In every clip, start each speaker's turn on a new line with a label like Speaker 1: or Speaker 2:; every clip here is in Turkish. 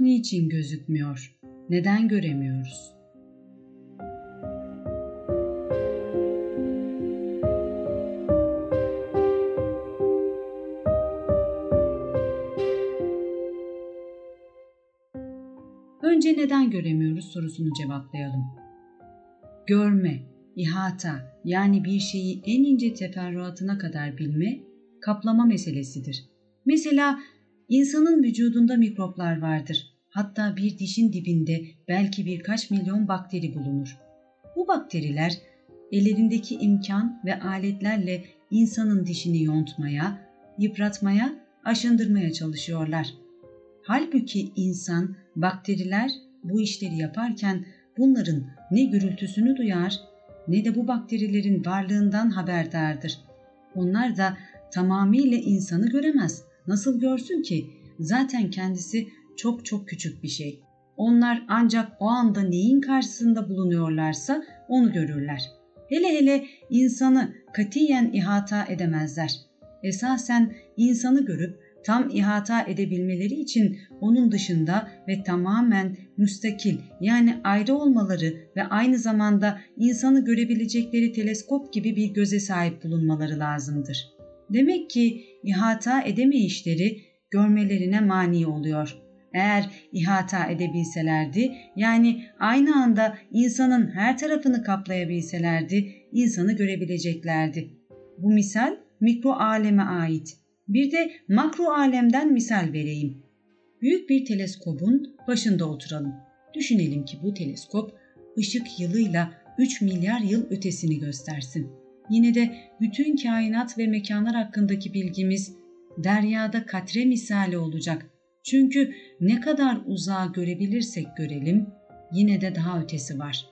Speaker 1: niçin gözükmüyor? Neden göremiyoruz? Önce neden göremiyoruz sorusunu cevaplayalım. Görme, ihata yani bir şeyi en ince teferruatına kadar bilme, kaplama meselesidir. Mesela insanın vücudunda mikroplar vardır. Hatta bir dişin dibinde belki birkaç milyon bakteri bulunur. Bu bakteriler ellerindeki imkan ve aletlerle insanın dişini yontmaya, yıpratmaya, aşındırmaya çalışıyorlar. Halbuki insan, bakteriler bu işleri yaparken bunların ne gürültüsünü duyar ne de bu bakterilerin varlığından haberdardır. Onlar da tamamıyla insanı göremez. Nasıl görsün ki? Zaten kendisi çok çok küçük bir şey. Onlar ancak o anda neyin karşısında bulunuyorlarsa onu görürler. Hele hele insanı katiyen ihata edemezler. Esasen insanı görüp tam ihata edebilmeleri için onun dışında ve tamamen müstakil yani ayrı olmaları ve aynı zamanda insanı görebilecekleri teleskop gibi bir göze sahip bulunmaları lazımdır. Demek ki ihata edemeyişleri görmelerine mani oluyor. Eğer ihata edebilselerdi yani aynı anda insanın her tarafını kaplayabilselerdi insanı görebileceklerdi. Bu misal mikro aleme ait. Bir de makro alemden misal vereyim. Büyük bir teleskobun başında oturalım. Düşünelim ki bu teleskop ışık yılıyla 3 milyar yıl ötesini göstersin. Yine de bütün kainat ve mekanlar hakkındaki bilgimiz deryada katre misali olacak. Çünkü ne kadar uzağa görebilirsek görelim yine de daha ötesi var.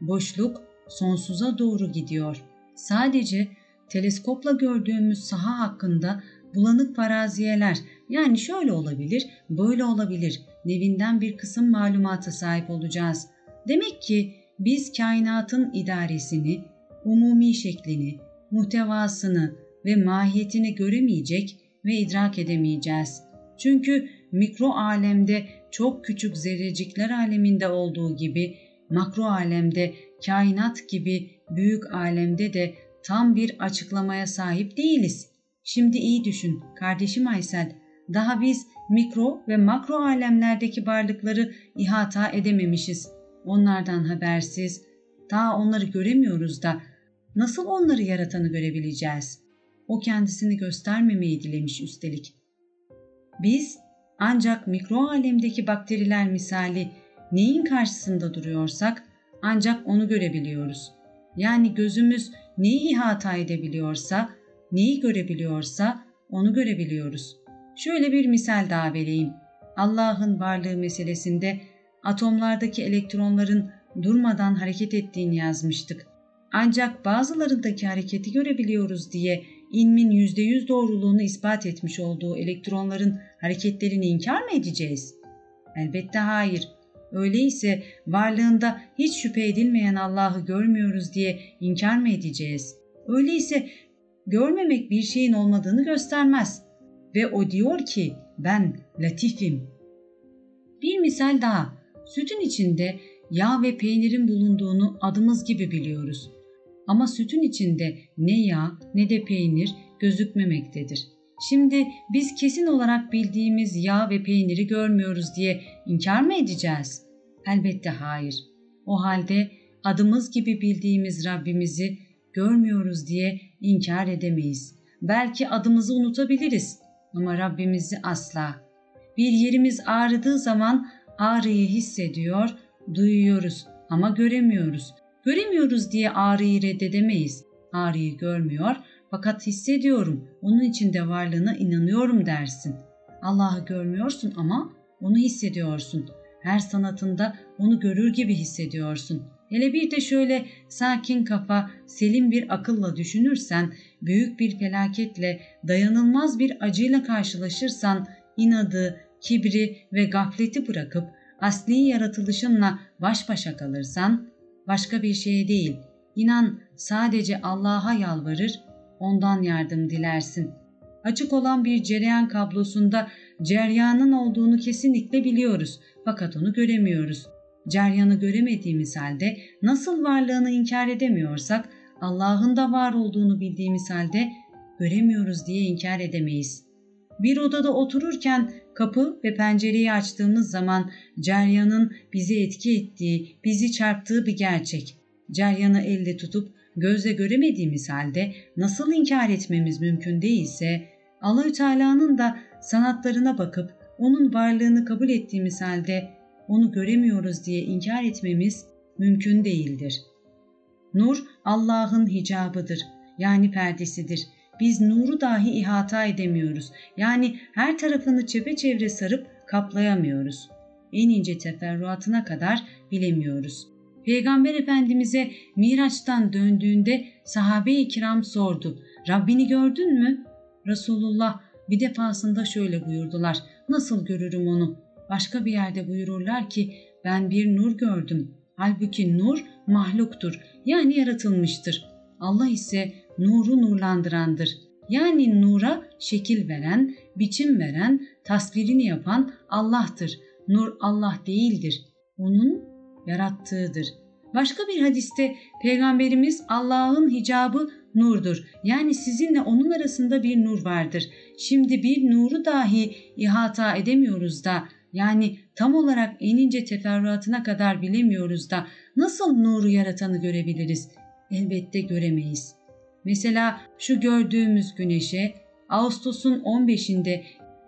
Speaker 1: Boşluk sonsuza doğru gidiyor. Sadece teleskopla gördüğümüz saha hakkında bulanık faraziyeler yani şöyle olabilir, böyle olabilir nevinden bir kısım malumata sahip olacağız. Demek ki biz kainatın idaresini, umumi şeklini, muhtevasını ve mahiyetini göremeyecek ve idrak edemeyeceğiz. Çünkü mikro alemde çok küçük zerrecikler aleminde olduğu gibi makro alemde kainat gibi büyük alemde de tam bir açıklamaya sahip değiliz. Şimdi iyi düşün kardeşim Aysel. Daha biz mikro ve makro alemlerdeki varlıkları ihata edememişiz. Onlardan habersiz. Daha onları göremiyoruz da nasıl onları yaratanı görebileceğiz? O kendisini göstermemeyi dilemiş üstelik. Biz ancak mikro alemdeki bakteriler misali neyin karşısında duruyorsak ancak onu görebiliyoruz. Yani gözümüz neyi ihata edebiliyorsa neyi görebiliyorsa onu görebiliyoruz. Şöyle bir misal daha vereyim. Allah'ın varlığı meselesinde atomlardaki elektronların durmadan hareket ettiğini yazmıştık. Ancak bazılarındaki hareketi görebiliyoruz diye ilmin %100 doğruluğunu ispat etmiş olduğu elektronların hareketlerini inkar mı edeceğiz? Elbette hayır. Öyleyse varlığında hiç şüphe edilmeyen Allah'ı görmüyoruz diye inkar mı edeceğiz? Öyleyse görmemek bir şeyin olmadığını göstermez. Ve o diyor ki ben latifim. Bir misal daha. Sütün içinde yağ ve peynirin bulunduğunu adımız gibi biliyoruz. Ama sütün içinde ne yağ ne de peynir gözükmemektedir. Şimdi biz kesin olarak bildiğimiz yağ ve peyniri görmüyoruz diye inkar mı edeceğiz? Elbette hayır. O halde adımız gibi bildiğimiz Rabbimizi görmüyoruz diye inkar edemeyiz. Belki adımızı unutabiliriz ama Rabbimizi asla. Bir yerimiz ağrıdığı zaman ağrıyı hissediyor, duyuyoruz ama göremiyoruz. Göremiyoruz diye ağrıyı reddedemeyiz. Ağrıyı görmüyor fakat hissediyorum, onun içinde varlığına inanıyorum dersin. Allah'ı görmüyorsun ama onu hissediyorsun. Her sanatında onu görür gibi hissediyorsun. Hele bir de şöyle sakin kafa, selim bir akılla düşünürsen, büyük bir felaketle, dayanılmaz bir acıyla karşılaşırsan, inadı, kibri ve gafleti bırakıp asli yaratılışınla baş başa kalırsan, başka bir şeye değil, inan sadece Allah'a yalvarır, ondan yardım dilersin. Açık olan bir cereyan kablosunda ceryanın olduğunu kesinlikle biliyoruz fakat onu göremiyoruz. Ceryanı göremediğimiz halde nasıl varlığını inkar edemiyorsak Allah'ın da var olduğunu bildiğimiz halde göremiyoruz diye inkar edemeyiz. Bir odada otururken kapı ve pencereyi açtığımız zaman ceryanın bizi etki ettiği, bizi çarptığı bir gerçek. Ceryanı elde tutup gözle göremediğimiz halde nasıl inkar etmemiz mümkün değilse Allahü Teala'nın da sanatlarına bakıp onun varlığını kabul ettiğimiz halde onu göremiyoruz diye inkar etmemiz mümkün değildir. Nur Allah'ın hicabıdır yani perdesidir. Biz nuru dahi ihata edemiyoruz. Yani her tarafını çepeçevre sarıp kaplayamıyoruz. En ince teferruatına kadar bilemiyoruz. Peygamber Efendimiz'e Miraç'tan döndüğünde sahabe-i kiram sordu. Rabbini gördün mü? Resulullah bir defasında şöyle buyurdular. Nasıl görürüm onu? Başka bir yerde buyururlar ki ben bir nur gördüm. Halbuki nur mahluktur yani yaratılmıştır. Allah ise nuru nurlandırandır. Yani nura şekil veren, biçim veren, tasvirini yapan Allah'tır. Nur Allah değildir. Onun yarattığıdır. Başka bir hadiste Peygamberimiz Allah'ın hicabı nurdur. Yani sizinle onun arasında bir nur vardır. Şimdi bir nuru dahi ihata edemiyoruz da yani tam olarak en ince teferruatına kadar bilemiyoruz da nasıl nuru yaratanı görebiliriz? Elbette göremeyiz. Mesela şu gördüğümüz güneşe Ağustos'un 15'inde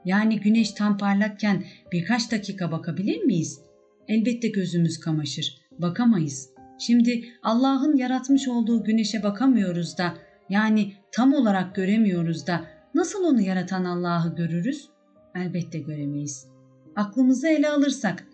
Speaker 1: yani güneş tam parlakken birkaç dakika bakabilir miyiz? Elbette gözümüz kamaşır. Bakamayız. Şimdi Allah'ın yaratmış olduğu güneşe bakamıyoruz da yani tam olarak göremiyoruz da nasıl onu yaratan Allah'ı görürüz? Elbette göremeyiz. Aklımızı ele alırsak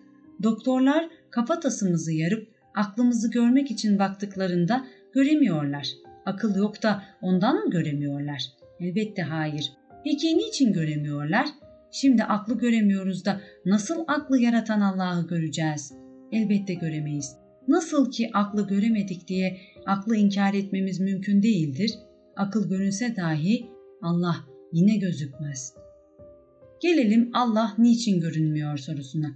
Speaker 1: doktorlar kafatasımızı yarıp aklımızı görmek için baktıklarında göremiyorlar. Akıl yok da ondan mı göremiyorlar? Elbette hayır. Peki niçin göremiyorlar? Şimdi aklı göremiyoruz da nasıl aklı yaratan Allah'ı göreceğiz? Elbette göremeyiz. Nasıl ki aklı göremedik diye aklı inkar etmemiz mümkün değildir. Akıl görünse dahi Allah yine gözükmez. Gelelim Allah niçin görünmüyor sorusuna.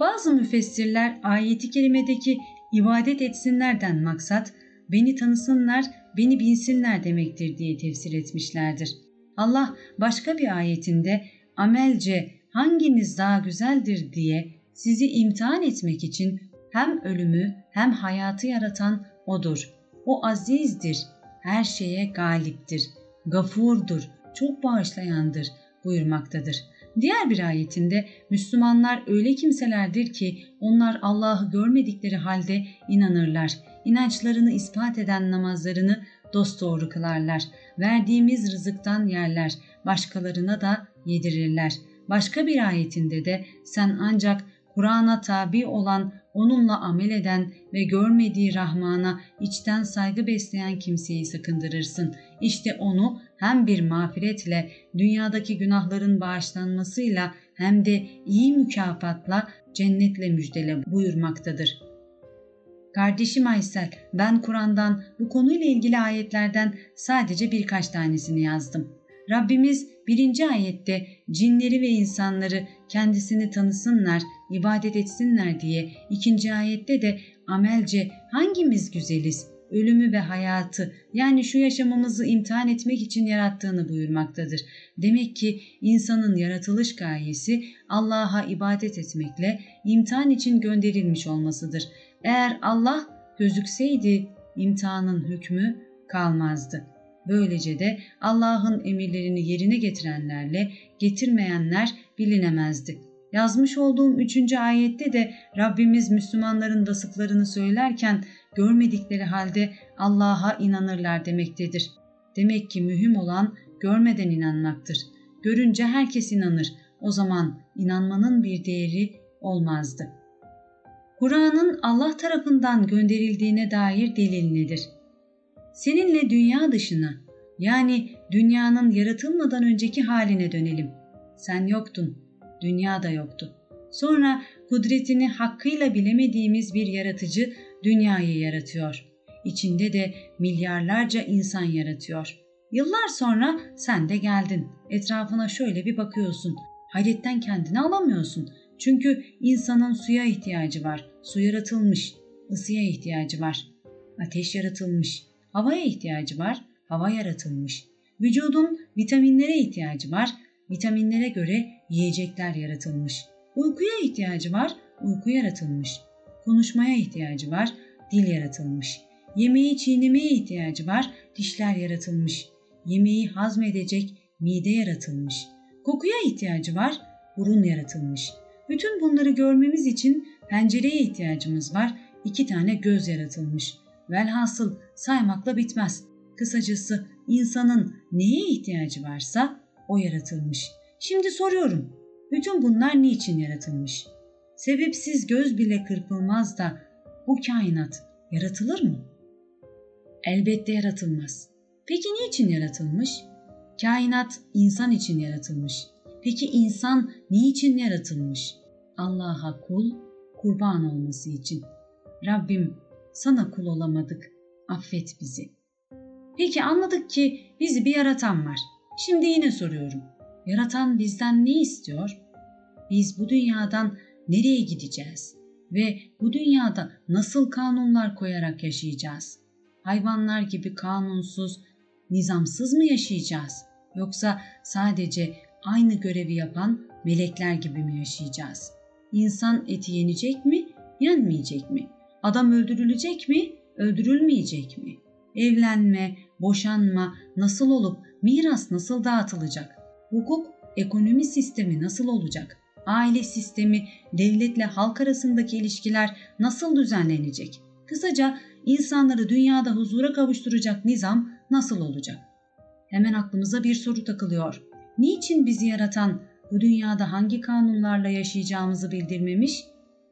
Speaker 1: Bazı müfessirler ayeti kerimedeki ibadet etsinlerden maksat beni tanısınlar, beni bilsinler demektir diye tefsir etmişlerdir. Allah başka bir ayetinde amelce hanginiz daha güzeldir diye sizi imtihan etmek için hem ölümü hem hayatı yaratan O'dur. O azizdir, her şeye galiptir, gafurdur, çok bağışlayandır buyurmaktadır. Diğer bir ayetinde Müslümanlar öyle kimselerdir ki onlar Allah'ı görmedikleri halde inanırlar. İnançlarını ispat eden namazlarını dosdoğru kılarlar. Verdiğimiz rızıktan yerler, başkalarına da yedirirler. Başka bir ayetinde de sen ancak Kur'an'a tabi olan, onunla amel eden ve görmediği Rahman'a içten saygı besleyen kimseyi sakındırırsın. İşte onu hem bir mağfiretle, dünyadaki günahların bağışlanmasıyla hem de iyi mükafatla cennetle müjdele buyurmaktadır. Kardeşim Aysel, ben Kur'an'dan bu konuyla ilgili ayetlerden sadece birkaç tanesini yazdım. Rabbimiz birinci ayette cinleri ve insanları kendisini tanısınlar, ibadet etsinler diye, ikinci ayette de amelce hangimiz güzeliz, ölümü ve hayatı yani şu yaşamımızı imtihan etmek için yarattığını buyurmaktadır. Demek ki insanın yaratılış gayesi Allah'a ibadet etmekle imtihan için gönderilmiş olmasıdır. Eğer Allah gözükseydi imtihanın hükmü kalmazdı. Böylece de Allah'ın emirlerini yerine getirenlerle getirmeyenler bilinemezdi. Yazmış olduğum üçüncü ayette de Rabbimiz Müslümanların vasıflarını söylerken görmedikleri halde Allah'a inanırlar demektedir. Demek ki mühim olan görmeden inanmaktır. Görünce herkes inanır. O zaman inanmanın bir değeri olmazdı. Kur'an'ın Allah tarafından gönderildiğine dair delil nedir? Seninle dünya dışına yani dünyanın yaratılmadan önceki haline dönelim. Sen yoktun, dünya da yoktu. Sonra kudretini hakkıyla bilemediğimiz bir yaratıcı dünyayı yaratıyor. İçinde de milyarlarca insan yaratıyor. Yıllar sonra sen de geldin. Etrafına şöyle bir bakıyorsun. Hayretten kendini alamıyorsun. Çünkü insanın suya ihtiyacı var. Su yaratılmış. Isıya ihtiyacı var. Ateş yaratılmış. Havaya ihtiyacı var. Hava yaratılmış. Vücudun vitaminlere ihtiyacı var. Vitaminlere göre yiyecekler yaratılmış. Uykuya ihtiyacı var. Uyku yaratılmış. Konuşmaya ihtiyacı var. Dil yaratılmış. Yemeği çiğnemeye ihtiyacı var. Dişler yaratılmış. Yemeği hazmedecek mide yaratılmış. Kokuya ihtiyacı var. Burun yaratılmış. Bütün bunları görmemiz için pencereye ihtiyacımız var. İki tane göz yaratılmış. Velhasıl saymakla bitmez. Kısacası insanın neye ihtiyacı varsa o yaratılmış. Şimdi soruyorum. Bütün bunlar niçin yaratılmış? Sebepsiz göz bile kırpılmaz da bu kainat yaratılır mı? Elbette yaratılmaz. Peki niçin yaratılmış? Kainat insan için yaratılmış. Peki insan niçin yaratılmış? Allah'a kul, kurban olması için. Rabbim sana kul olamadık, affet bizi. Peki anladık ki bizi bir yaratan var. Şimdi yine soruyorum. Yaratan bizden ne istiyor? Biz bu dünyadan nereye gideceğiz? Ve bu dünyada nasıl kanunlar koyarak yaşayacağız? Hayvanlar gibi kanunsuz, nizamsız mı yaşayacağız? Yoksa sadece aynı görevi yapan melekler gibi mi yaşayacağız? İnsan eti yenecek mi, yenmeyecek mi? Adam öldürülecek mi, öldürülmeyecek mi? Evlenme, boşanma nasıl olup miras nasıl dağıtılacak? Hukuk, ekonomi sistemi nasıl olacak? Aile sistemi, devletle halk arasındaki ilişkiler nasıl düzenlenecek? Kısaca insanları dünyada huzura kavuşturacak nizam nasıl olacak? Hemen aklımıza bir soru takılıyor. Niçin bizi yaratan bu dünyada hangi kanunlarla yaşayacağımızı bildirmemiş?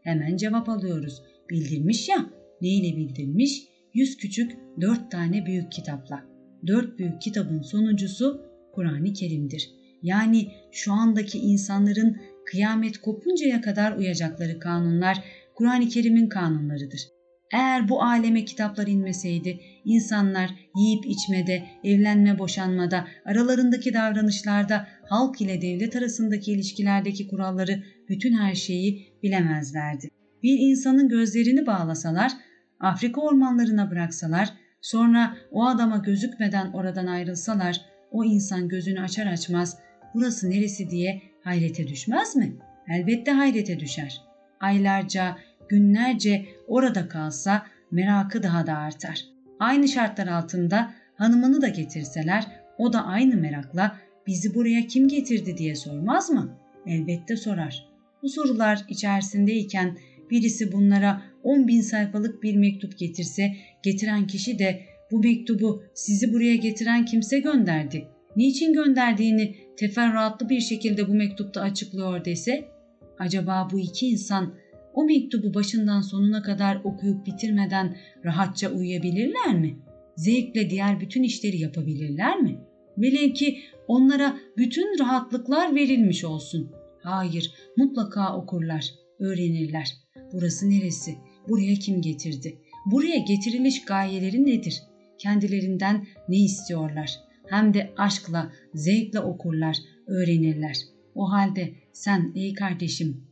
Speaker 1: Hemen cevap alıyoruz. Bildirmiş ya. Neyle bildirmiş? Yüz küçük dört tane büyük kitapla. Dört büyük kitabın sonuncusu Kur'an-ı Kerim'dir. Yani şu andaki insanların kıyamet kopuncaya kadar uyacakları kanunlar Kur'an-ı Kerim'in kanunlarıdır. Eğer bu aleme kitaplar inmeseydi insanlar yiyip içmede, evlenme boşanmada, aralarındaki davranışlarda, halk ile devlet arasındaki ilişkilerdeki kuralları, bütün her şeyi bilemezlerdi. Bir insanın gözlerini bağlasalar, Afrika ormanlarına bıraksalar, sonra o adama gözükmeden oradan ayrılsalar, o insan gözünü açar açmaz burası neresi diye hayrete düşmez mi? Elbette hayrete düşer. Aylarca, günlerce orada kalsa merakı daha da artar. Aynı şartlar altında hanımını da getirseler o da aynı merakla bizi buraya kim getirdi diye sormaz mı? Elbette sorar. Bu sorular içerisindeyken birisi bunlara 10 bin sayfalık bir mektup getirse getiren kişi de bu mektubu sizi buraya getiren kimse gönderdi. Niçin gönderdiğini teferruatlı bir şekilde bu mektupta açıklıyor dese acaba bu iki insan o mektubu başından sonuna kadar okuyup bitirmeden rahatça uyuyabilirler mi? Zevkle diğer bütün işleri yapabilirler mi? Velev ki onlara bütün rahatlıklar verilmiş olsun. Hayır, mutlaka okurlar, öğrenirler. Burası neresi? Buraya kim getirdi? Buraya getiriliş gayeleri nedir? Kendilerinden ne istiyorlar? Hem de aşkla, zevkle okurlar, öğrenirler. O halde sen ey kardeşim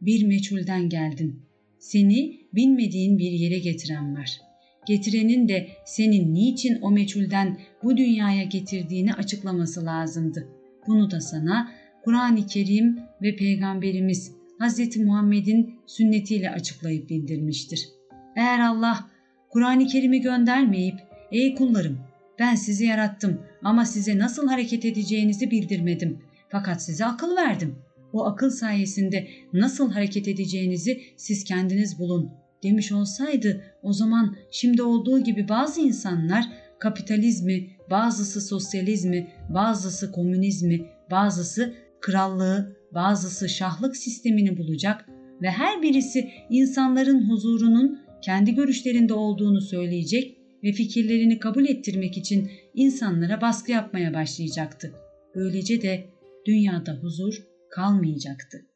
Speaker 1: bir meçhulden geldin. Seni bilmediğin bir yere getiren var. Getirenin de senin niçin o meçhulden bu dünyaya getirdiğini açıklaması lazımdı. Bunu da sana Kur'an-ı Kerim ve Peygamberimiz Hz. Muhammed'in sünnetiyle açıklayıp bildirmiştir. Eğer Allah Kur'an-ı Kerim'i göndermeyip ''Ey kullarım ben sizi yarattım ama size nasıl hareket edeceğinizi bildirmedim fakat size akıl verdim. O akıl sayesinde nasıl hareket edeceğinizi siz kendiniz bulun demiş olsaydı o zaman şimdi olduğu gibi bazı insanlar kapitalizmi, bazısı sosyalizmi, bazısı komünizmi, bazısı krallığı, bazısı şahlık sistemini bulacak ve her birisi insanların huzurunun kendi görüşlerinde olduğunu söyleyecek ve fikirlerini kabul ettirmek için insanlara baskı yapmaya başlayacaktı. Böylece de dünyada huzur kalmayacaktı.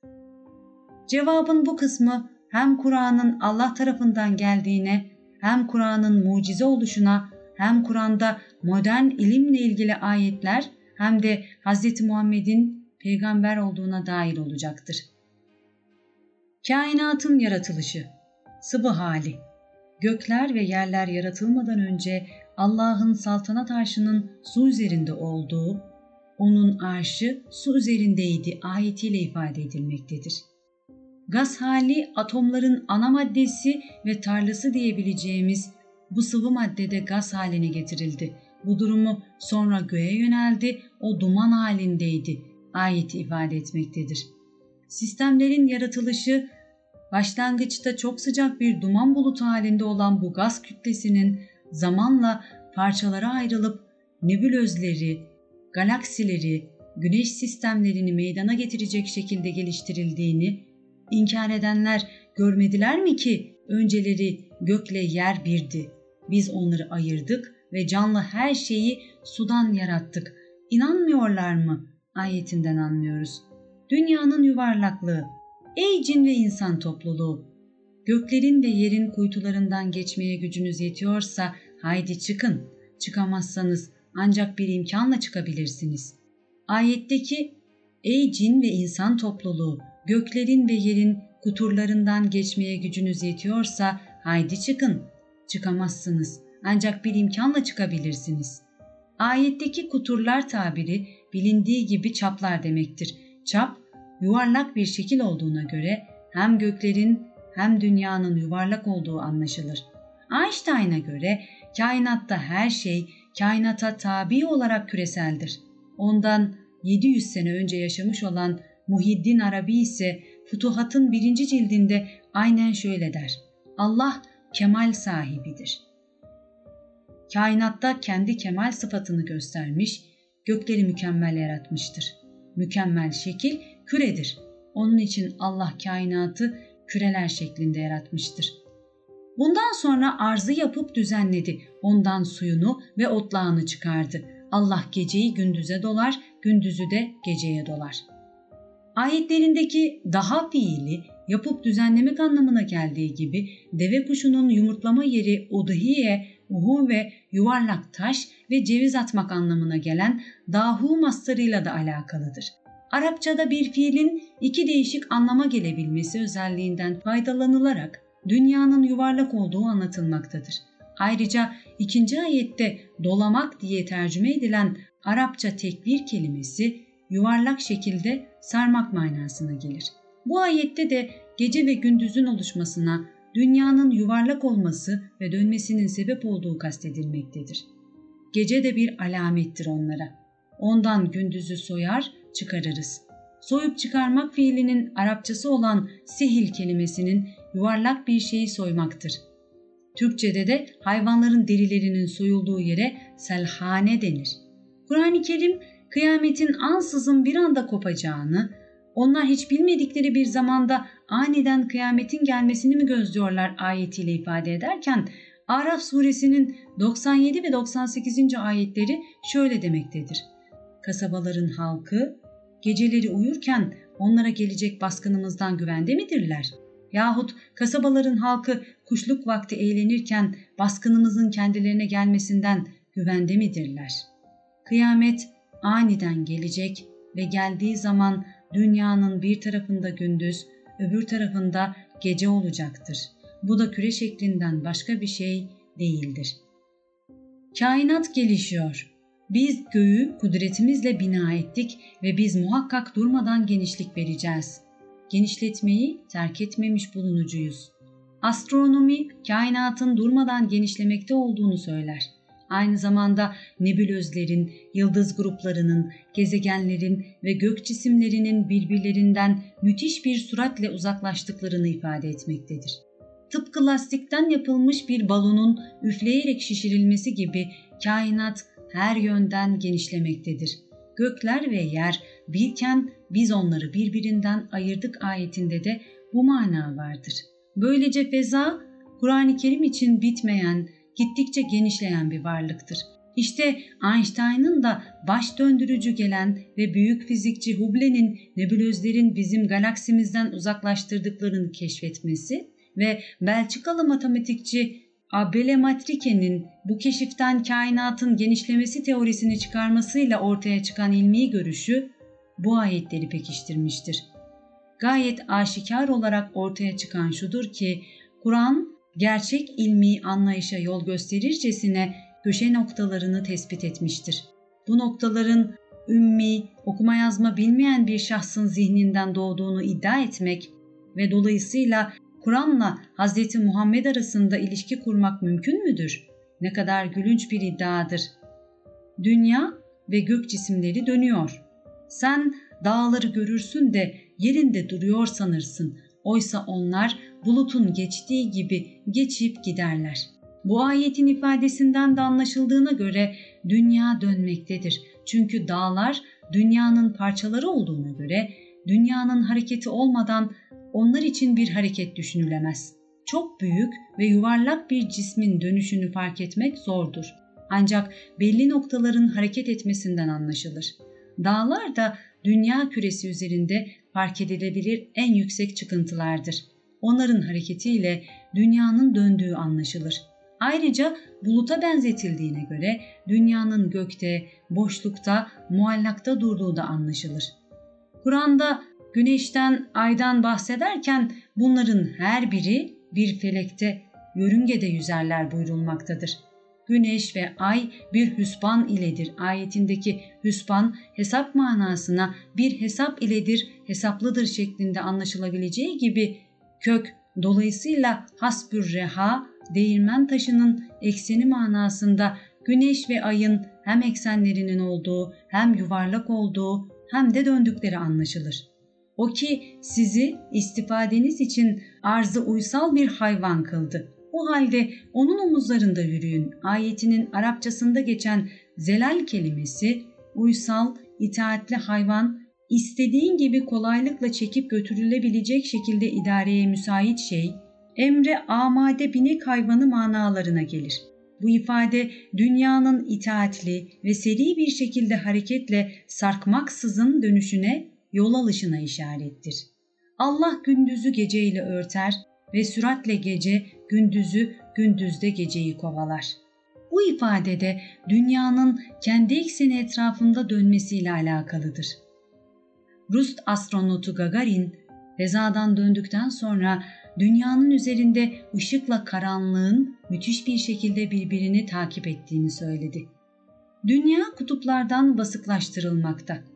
Speaker 1: Cevabın bu kısmı hem Kur'an'ın Allah tarafından geldiğine, hem Kur'an'ın mucize oluşuna, hem Kur'an'da modern ilimle ilgili ayetler hem de Hz. Muhammed'in peygamber olduğuna dair olacaktır. Kainatın yaratılışı, sıvı hali, gökler ve yerler yaratılmadan önce Allah'ın saltanat arşının su üzerinde olduğu, onun arşı su üzerindeydi ayetiyle ifade edilmektedir. Gaz hali atomların ana maddesi ve tarlası diyebileceğimiz bu sıvı maddede gaz haline getirildi. Bu durumu sonra göğe yöneldi, o duman halindeydi ayeti ifade etmektedir. Sistemlerin yaratılışı başlangıçta çok sıcak bir duman bulutu halinde olan bu gaz kütlesinin zamanla parçalara ayrılıp nebulözleri, galaksileri, güneş sistemlerini meydana getirecek şekilde geliştirildiğini inkar edenler görmediler mi ki önceleri gökle yer birdi. Biz onları ayırdık ve canlı her şeyi sudan yarattık. İnanmıyorlar mı? Ayetinden anlıyoruz. Dünyanın yuvarlaklığı. Ey cin ve insan topluluğu! Göklerin ve yerin kuytularından geçmeye gücünüz yetiyorsa haydi çıkın. Çıkamazsanız ancak bir imkanla çıkabilirsiniz. Ayetteki ey cin ve insan topluluğu göklerin ve yerin kuturlarından geçmeye gücünüz yetiyorsa haydi çıkın. Çıkamazsınız ancak bir imkanla çıkabilirsiniz. Ayetteki kuturlar tabiri bilindiği gibi çaplar demektir. Çap yuvarlak bir şekil olduğuna göre hem göklerin hem dünyanın yuvarlak olduğu anlaşılır. Einstein'a göre kainatta her şey kainata tabi olarak küreseldir. Ondan 700 sene önce yaşamış olan Muhiddin Arabi ise Futuhat'ın birinci cildinde aynen şöyle der. Allah kemal sahibidir. Kainatta kendi kemal sıfatını göstermiş, gökleri mükemmel yaratmıştır. Mükemmel şekil küredir. Onun için Allah kainatı küreler şeklinde yaratmıştır. Bundan sonra arzı yapıp düzenledi. Ondan suyunu ve otlağını çıkardı. Allah geceyi gündüze dolar, gündüzü de geceye dolar. Ayetlerindeki daha fiili yapıp düzenlemek anlamına geldiği gibi deve kuşunun yumurtlama yeri udhiye, uhu ve yuvarlak taş ve ceviz atmak anlamına gelen dahu mastarıyla da alakalıdır. Arapçada bir fiilin iki değişik anlama gelebilmesi özelliğinden faydalanılarak dünyanın yuvarlak olduğu anlatılmaktadır. Ayrıca ikinci ayette dolamak diye tercüme edilen Arapça tekbir kelimesi yuvarlak şekilde sarmak manasına gelir. Bu ayette de gece ve gündüzün oluşmasına dünyanın yuvarlak olması ve dönmesinin sebep olduğu kastedilmektedir. Gece de bir alamettir onlara. Ondan gündüzü soyar, çıkarırız. Soyup çıkarmak fiilinin Arapçası olan sehil kelimesinin yuvarlak bir şeyi soymaktır. Türkçede de hayvanların derilerinin soyulduğu yere selhane denir. Kur'an-ı Kerim kıyametin ansızın bir anda kopacağını, onlar hiç bilmedikleri bir zamanda aniden kıyametin gelmesini mi gözlüyorlar ayetiyle ifade ederken Araf suresinin 97 ve 98. ayetleri şöyle demektedir. Kasabaların halkı geceleri uyurken onlara gelecek baskınımızdan güvende midirler? Yahut kasabaların halkı kuşluk vakti eğlenirken baskınımızın kendilerine gelmesinden güvende midirler? Kıyamet aniden gelecek ve geldiği zaman dünyanın bir tarafında gündüz, öbür tarafında gece olacaktır. Bu da küre şeklinden başka bir şey değildir. Kainat gelişiyor. Biz göğü kudretimizle bina ettik ve biz muhakkak durmadan genişlik vereceğiz. Genişletmeyi terk etmemiş bulunucuyuz. Astronomi kainatın durmadan genişlemekte olduğunu söyler aynı zamanda nebulözlerin, yıldız gruplarının, gezegenlerin ve gök cisimlerinin birbirlerinden müthiş bir süratle uzaklaştıklarını ifade etmektedir. Tıpkı lastikten yapılmış bir balonun üfleyerek şişirilmesi gibi kainat her yönden genişlemektedir. Gökler ve yer birken biz onları birbirinden ayırdık ayetinde de bu mana vardır. Böylece feza Kur'an-ı Kerim için bitmeyen, gittikçe genişleyen bir varlıktır. İşte Einstein'ın da baş döndürücü gelen ve büyük fizikçi Hubble'nin nebulözlerin bizim galaksimizden uzaklaştırdıklarını keşfetmesi ve Belçikalı matematikçi Abele Matrike'nin bu keşiften kainatın genişlemesi teorisini çıkarmasıyla ortaya çıkan ilmi görüşü bu ayetleri pekiştirmiştir. Gayet aşikar olarak ortaya çıkan şudur ki Kur'an gerçek ilmi anlayışa yol gösterircesine köşe noktalarını tespit etmiştir. Bu noktaların ümmi, okuma yazma bilmeyen bir şahsın zihninden doğduğunu iddia etmek ve dolayısıyla Kur'an'la Hz. Muhammed arasında ilişki kurmak mümkün müdür? Ne kadar gülünç bir iddiadır. Dünya ve gök cisimleri dönüyor. Sen dağları görürsün de yerinde duruyor sanırsın. Oysa onlar bulutun geçtiği gibi geçip giderler. Bu ayetin ifadesinden de anlaşıldığına göre dünya dönmektedir. Çünkü dağlar dünyanın parçaları olduğuna göre dünyanın hareketi olmadan onlar için bir hareket düşünülemez. Çok büyük ve yuvarlak bir cismin dönüşünü fark etmek zordur. Ancak belli noktaların hareket etmesinden anlaşılır. Dağlar da dünya küresi üzerinde fark edilebilir en yüksek çıkıntılardır. Onların hareketiyle dünyanın döndüğü anlaşılır. Ayrıca buluta benzetildiğine göre dünyanın gökte, boşlukta, muallakta durduğu da anlaşılır. Kur'an'da güneşten, aydan bahsederken bunların her biri bir felekte, yörüngede yüzerler buyurulmaktadır. Güneş ve ay bir hüsban iledir. Ayetindeki hüsban hesap manasına bir hesap iledir, hesaplıdır şeklinde anlaşılabileceği gibi kök dolayısıyla hasbür reha değirmen taşının ekseni manasında güneş ve ayın hem eksenlerinin olduğu hem yuvarlak olduğu hem de döndükleri anlaşılır. O ki sizi istifadeniz için arzı uysal bir hayvan kıldı. O halde onun omuzlarında yürüyün. Ayetinin Arapçasında geçen zelal kelimesi uysal, itaatli hayvan, istediğin gibi kolaylıkla çekip götürülebilecek şekilde idareye müsait şey, emre amade binek hayvanı manalarına gelir. Bu ifade dünyanın itaatli ve seri bir şekilde hareketle sarkmaksızın dönüşüne, yol alışına işarettir. Allah gündüzü geceyle örter ve süratle gece gündüzü, gündüzde geceyi kovalar. Bu ifadede dünyanın kendi ekseni etrafında dönmesiyle alakalıdır. Rus astronotu Gagarin, fezadan döndükten sonra dünyanın üzerinde ışıkla karanlığın müthiş bir şekilde birbirini takip ettiğini söyledi. Dünya kutuplardan basıklaştırılmakta.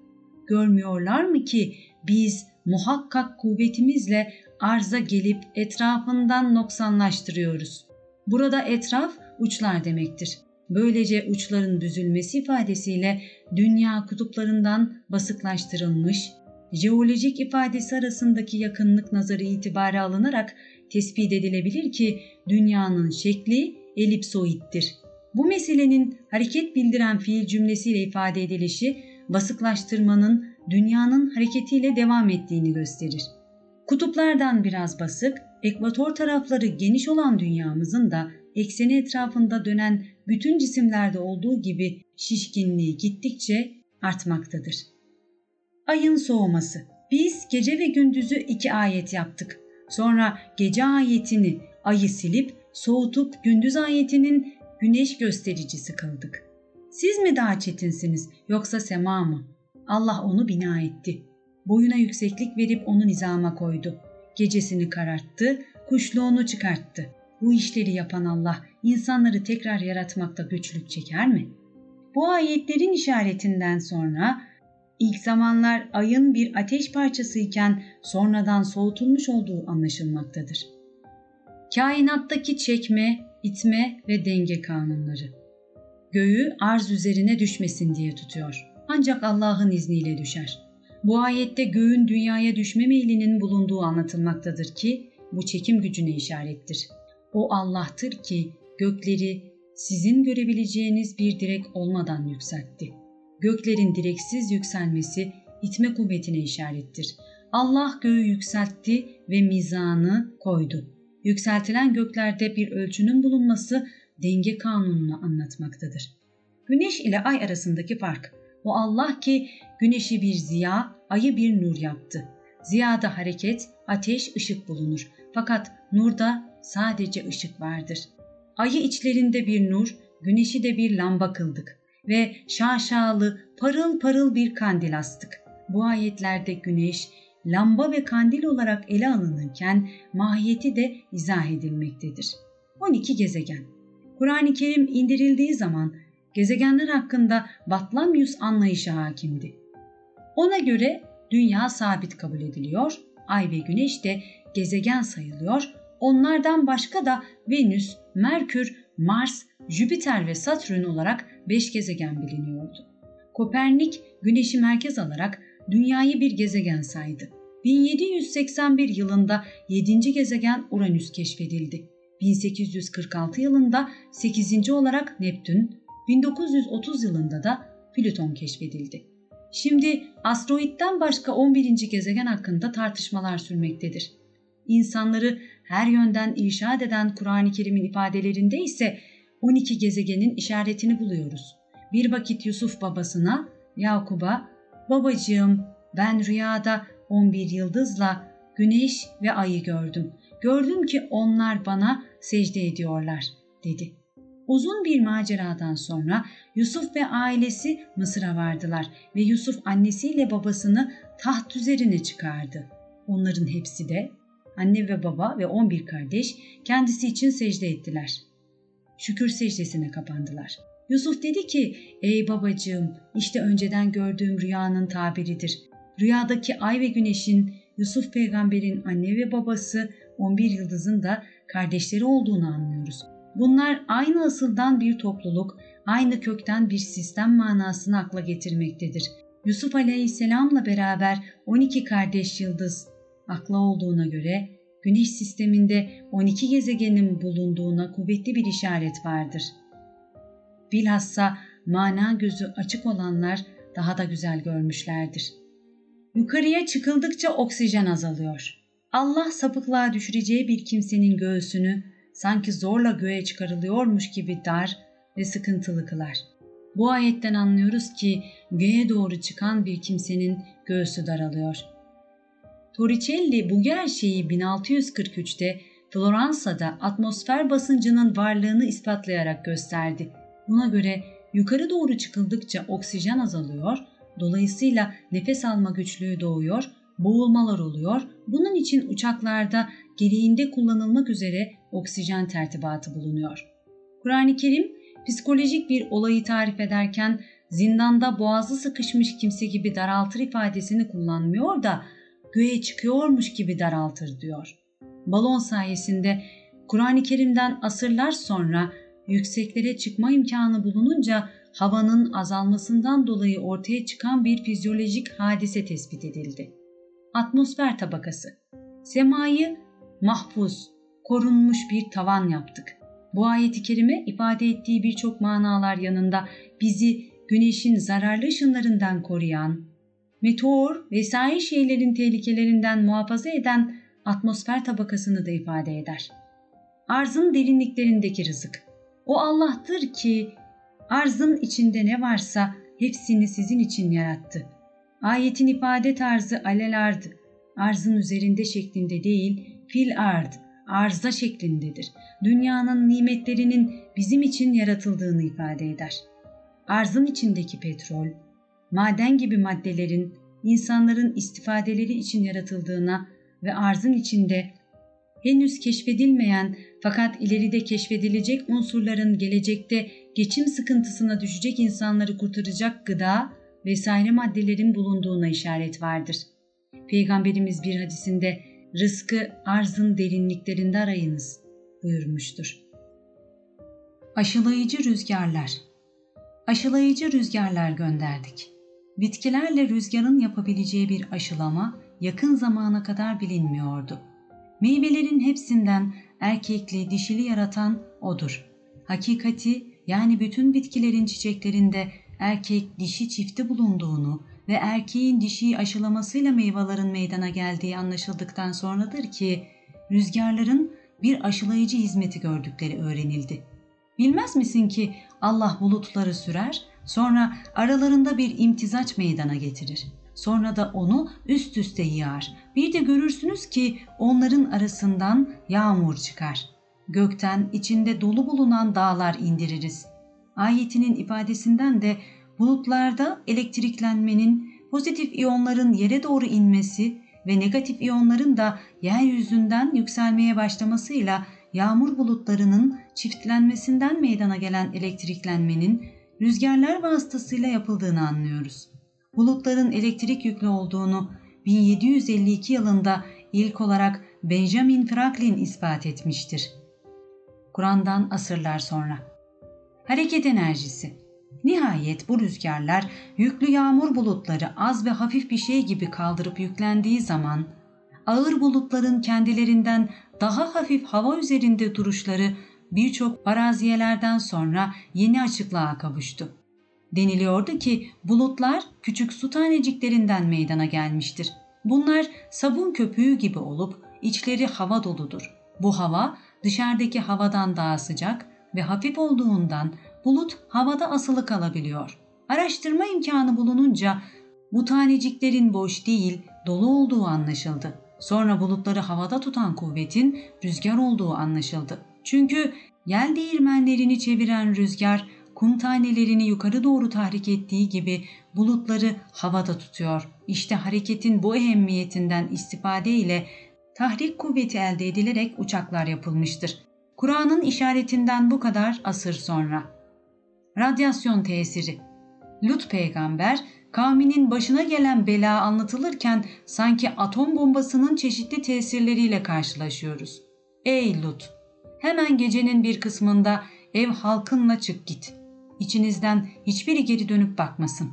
Speaker 1: Görmüyorlar mı ki biz muhakkak kuvvetimizle arza gelip etrafından noksanlaştırıyoruz. Burada etraf uçlar demektir. Böylece uçların düzülmesi ifadesiyle dünya kutuplarından basıklaştırılmış, jeolojik ifadesi arasındaki yakınlık nazarı itibara alınarak tespit edilebilir ki dünyanın şekli elipsoittir. Bu meselenin hareket bildiren fiil cümlesiyle ifade edilişi basıklaştırmanın dünyanın hareketiyle devam ettiğini gösterir. Kutuplardan biraz basık, ekvator tarafları geniş olan dünyamızın da ekseni etrafında dönen bütün cisimlerde olduğu gibi şişkinliği gittikçe artmaktadır. Ayın soğuması. Biz gece ve gündüzü iki ayet yaptık. Sonra gece ayetini ayı silip soğutup gündüz ayetinin güneş göstericisi kıldık. Siz mi daha çetinsiniz yoksa sema mı? Allah onu bina etti. Boyuna yükseklik verip onu nizama koydu. Gecesini kararttı, kuşluğunu çıkarttı. Bu işleri yapan Allah insanları tekrar yaratmakta güçlük çeker mi? Bu ayetlerin işaretinden sonra ilk zamanlar ayın bir ateş parçasıyken sonradan soğutulmuş olduğu anlaşılmaktadır. Kainattaki çekme, itme ve denge kanunları. Göğü arz üzerine düşmesin diye tutuyor. Ancak Allah'ın izniyle düşer. Bu ayette göğün dünyaya düşme meylinin bulunduğu anlatılmaktadır ki bu çekim gücüne işarettir. O Allah'tır ki gökleri sizin görebileceğiniz bir direk olmadan yükseltti. Göklerin direksiz yükselmesi itme kuvvetine işarettir. Allah göğü yükseltti ve mizanı koydu. Yükseltilen göklerde bir ölçünün bulunması denge kanununu anlatmaktadır. Güneş ile ay arasındaki fark. O Allah ki güneşi bir ziya, ayı bir nur yaptı. Ziyada hareket, ateş, ışık bulunur. Fakat nurda sadece ışık vardır. Ayı içlerinde bir nur, güneşi de bir lamba kıldık ve şaşalı, parıl parıl bir kandil astık. Bu ayetlerde güneş, lamba ve kandil olarak ele alınırken mahiyeti de izah edilmektedir. 12 gezegen Kur'an-ı Kerim indirildiği zaman gezegenler hakkında Batlamyus anlayışı hakimdi. Ona göre dünya sabit kabul ediliyor, ay ve güneş de gezegen sayılıyor, onlardan başka da Venüs, Merkür, Mars, Jüpiter ve Satürn olarak 5 gezegen biliniyordu. Kopernik güneşi merkez alarak dünyayı bir gezegen saydı. 1781 yılında 7. gezegen Uranüs keşfedildi. 1846 yılında 8. olarak Neptün, 1930 yılında da Plüton keşfedildi. Şimdi asteroitten başka 11. gezegen hakkında tartışmalar sürmektedir. İnsanları her yönden irşad eden Kur'an-ı Kerim'in ifadelerinde ise 12 gezegenin işaretini buluyoruz. Bir vakit Yusuf babasına, Yakub'a, babacığım ben rüyada 11 yıldızla güneş ve ayı gördüm. Gördüm ki onlar bana secde ediyorlar dedi. Uzun bir maceradan sonra Yusuf ve ailesi Mısır'a vardılar ve Yusuf annesiyle babasını taht üzerine çıkardı. Onların hepsi de anne ve baba ve 11 kardeş kendisi için secde ettiler. Şükür secdesine kapandılar. Yusuf dedi ki, ey babacığım işte önceden gördüğüm rüyanın tabiridir. Rüyadaki ay ve güneşin, Yusuf peygamberin anne ve babası 11 yıldızın da kardeşleri olduğunu anlıyoruz. Bunlar aynı asıldan bir topluluk, aynı kökten bir sistem manasını akla getirmektedir. Yusuf aleyhisselamla beraber 12 kardeş yıldız akla olduğuna göre Güneş sisteminde 12 gezegenin bulunduğuna kuvvetli bir işaret vardır. Bilhassa mana gözü açık olanlar daha da güzel görmüşlerdir. Yukarıya çıkıldıkça oksijen azalıyor. Allah sapıklığa düşüreceği bir kimsenin göğsünü sanki zorla göğe çıkarılıyormuş gibi dar ve sıkıntılı kılar. Bu ayetten anlıyoruz ki göğe doğru çıkan bir kimsenin göğsü daralıyor. Torricelli bu gerçeği 1643'te Floransa'da atmosfer basıncının varlığını ispatlayarak gösterdi. Buna göre yukarı doğru çıkıldıkça oksijen azalıyor, dolayısıyla nefes alma güçlüğü doğuyor, boğulmalar oluyor. Bunun için uçaklarda gereğinde kullanılmak üzere oksijen tertibatı bulunuyor. Kur'an-ı Kerim psikolojik bir olayı tarif ederken zindanda boğazı sıkışmış kimse gibi daraltır ifadesini kullanmıyor da göğe çıkıyormuş gibi daraltır diyor. Balon sayesinde Kur'an-ı Kerim'den asırlar sonra yükseklere çıkma imkanı bulununca havanın azalmasından dolayı ortaya çıkan bir fizyolojik hadise tespit edildi. Atmosfer tabakası. Semayı mahfuz, korunmuş bir tavan yaptık. Bu ayeti kerime ifade ettiği birçok manalar yanında bizi güneşin zararlı ışınlarından koruyan, meteor vesaire şeylerin tehlikelerinden muhafaza eden atmosfer tabakasını da ifade eder. Arzın derinliklerindeki rızık. O Allah'tır ki arzın içinde ne varsa hepsini sizin için yarattı. Ayetin ifade tarzı alelardı. Arzın üzerinde şeklinde değil, fil ard, arza şeklindedir. Dünyanın nimetlerinin bizim için yaratıldığını ifade eder. Arzın içindeki petrol, maden gibi maddelerin insanların istifadeleri için yaratıldığına ve arzın içinde henüz keşfedilmeyen fakat ileride keşfedilecek unsurların gelecekte geçim sıkıntısına düşecek insanları kurtaracak gıda vesaire maddelerin bulunduğuna işaret vardır. Peygamberimiz bir hadisinde rızkı arzın derinliklerinde arayınız buyurmuştur. Aşılayıcı rüzgarlar Aşılayıcı rüzgarlar gönderdik. Bitkilerle rüzgarın yapabileceği bir aşılama yakın zamana kadar bilinmiyordu. Meyvelerin hepsinden erkekli, dişili yaratan odur. Hakikati yani bütün bitkilerin çiçeklerinde erkek dişi çifti bulunduğunu ve erkeğin dişiyi aşılamasıyla meyvelerin meydana geldiği anlaşıldıktan sonradır ki rüzgarların bir aşılayıcı hizmeti gördükleri öğrenildi. Bilmez misin ki Allah bulutları sürer, Sonra aralarında bir imtizaç meydana getirir. Sonra da onu üst üste yığar. Bir de görürsünüz ki onların arasından yağmur çıkar. gökten içinde dolu bulunan dağlar indiririz. Ayetinin ifadesinden de bulutlarda elektriklenmenin, pozitif iyonların yere doğru inmesi ve negatif iyonların da yeryüzünden yükselmeye başlamasıyla yağmur bulutlarının çiftlenmesinden meydana gelen elektriklenmenin rüzgarlar vasıtasıyla yapıldığını anlıyoruz. Bulutların elektrik yüklü olduğunu 1752 yılında ilk olarak Benjamin Franklin ispat etmiştir. Kur'an'dan asırlar sonra. Hareket enerjisi. Nihayet bu rüzgarlar yüklü yağmur bulutları az ve hafif bir şey gibi kaldırıp yüklendiği zaman ağır bulutların kendilerinden daha hafif hava üzerinde duruşları birçok paraziyelerden sonra yeni açıklığa kavuştu. Deniliyordu ki bulutlar küçük su taneciklerinden meydana gelmiştir. Bunlar sabun köpüğü gibi olup içleri hava doludur. Bu hava dışarıdaki havadan daha sıcak ve hafif olduğundan bulut havada asılı kalabiliyor. Araştırma imkanı bulununca bu taneciklerin boş değil, dolu olduğu anlaşıldı. Sonra bulutları havada tutan kuvvetin rüzgar olduğu anlaşıldı. Çünkü yel değirmenlerini çeviren rüzgar kum tanelerini yukarı doğru tahrik ettiği gibi bulutları havada tutuyor. İşte hareketin bu ehemmiyetinden istifade ile tahrik kuvveti elde edilerek uçaklar yapılmıştır. Kur'an'ın işaretinden bu kadar asır sonra. Radyasyon tesiri Lut peygamber kavminin başına gelen bela anlatılırken sanki atom bombasının çeşitli tesirleriyle karşılaşıyoruz. Ey Lut! Hemen gecenin bir kısmında ev halkınla çık git. İçinizden hiçbiri geri dönüp bakmasın.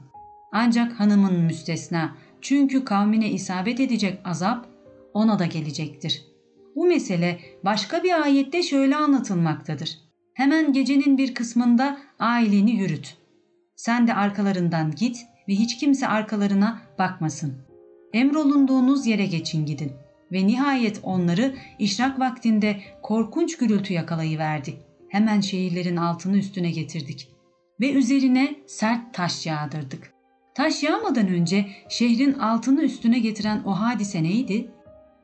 Speaker 1: Ancak hanımın müstesna. Çünkü kavmine isabet edecek azap ona da gelecektir. Bu mesele başka bir ayette şöyle anlatılmaktadır. Hemen gecenin bir kısmında aileni yürüt. Sen de arkalarından git ve hiç kimse arkalarına bakmasın. Emrolunduğunuz yere geçin gidin. Ve nihayet onları işrak vaktinde korkunç gürültü yakalayıverdi. Hemen şehirlerin altını üstüne getirdik. Ve üzerine sert taş yağdırdık. Taş yağmadan önce şehrin altını üstüne getiren o hadise neydi?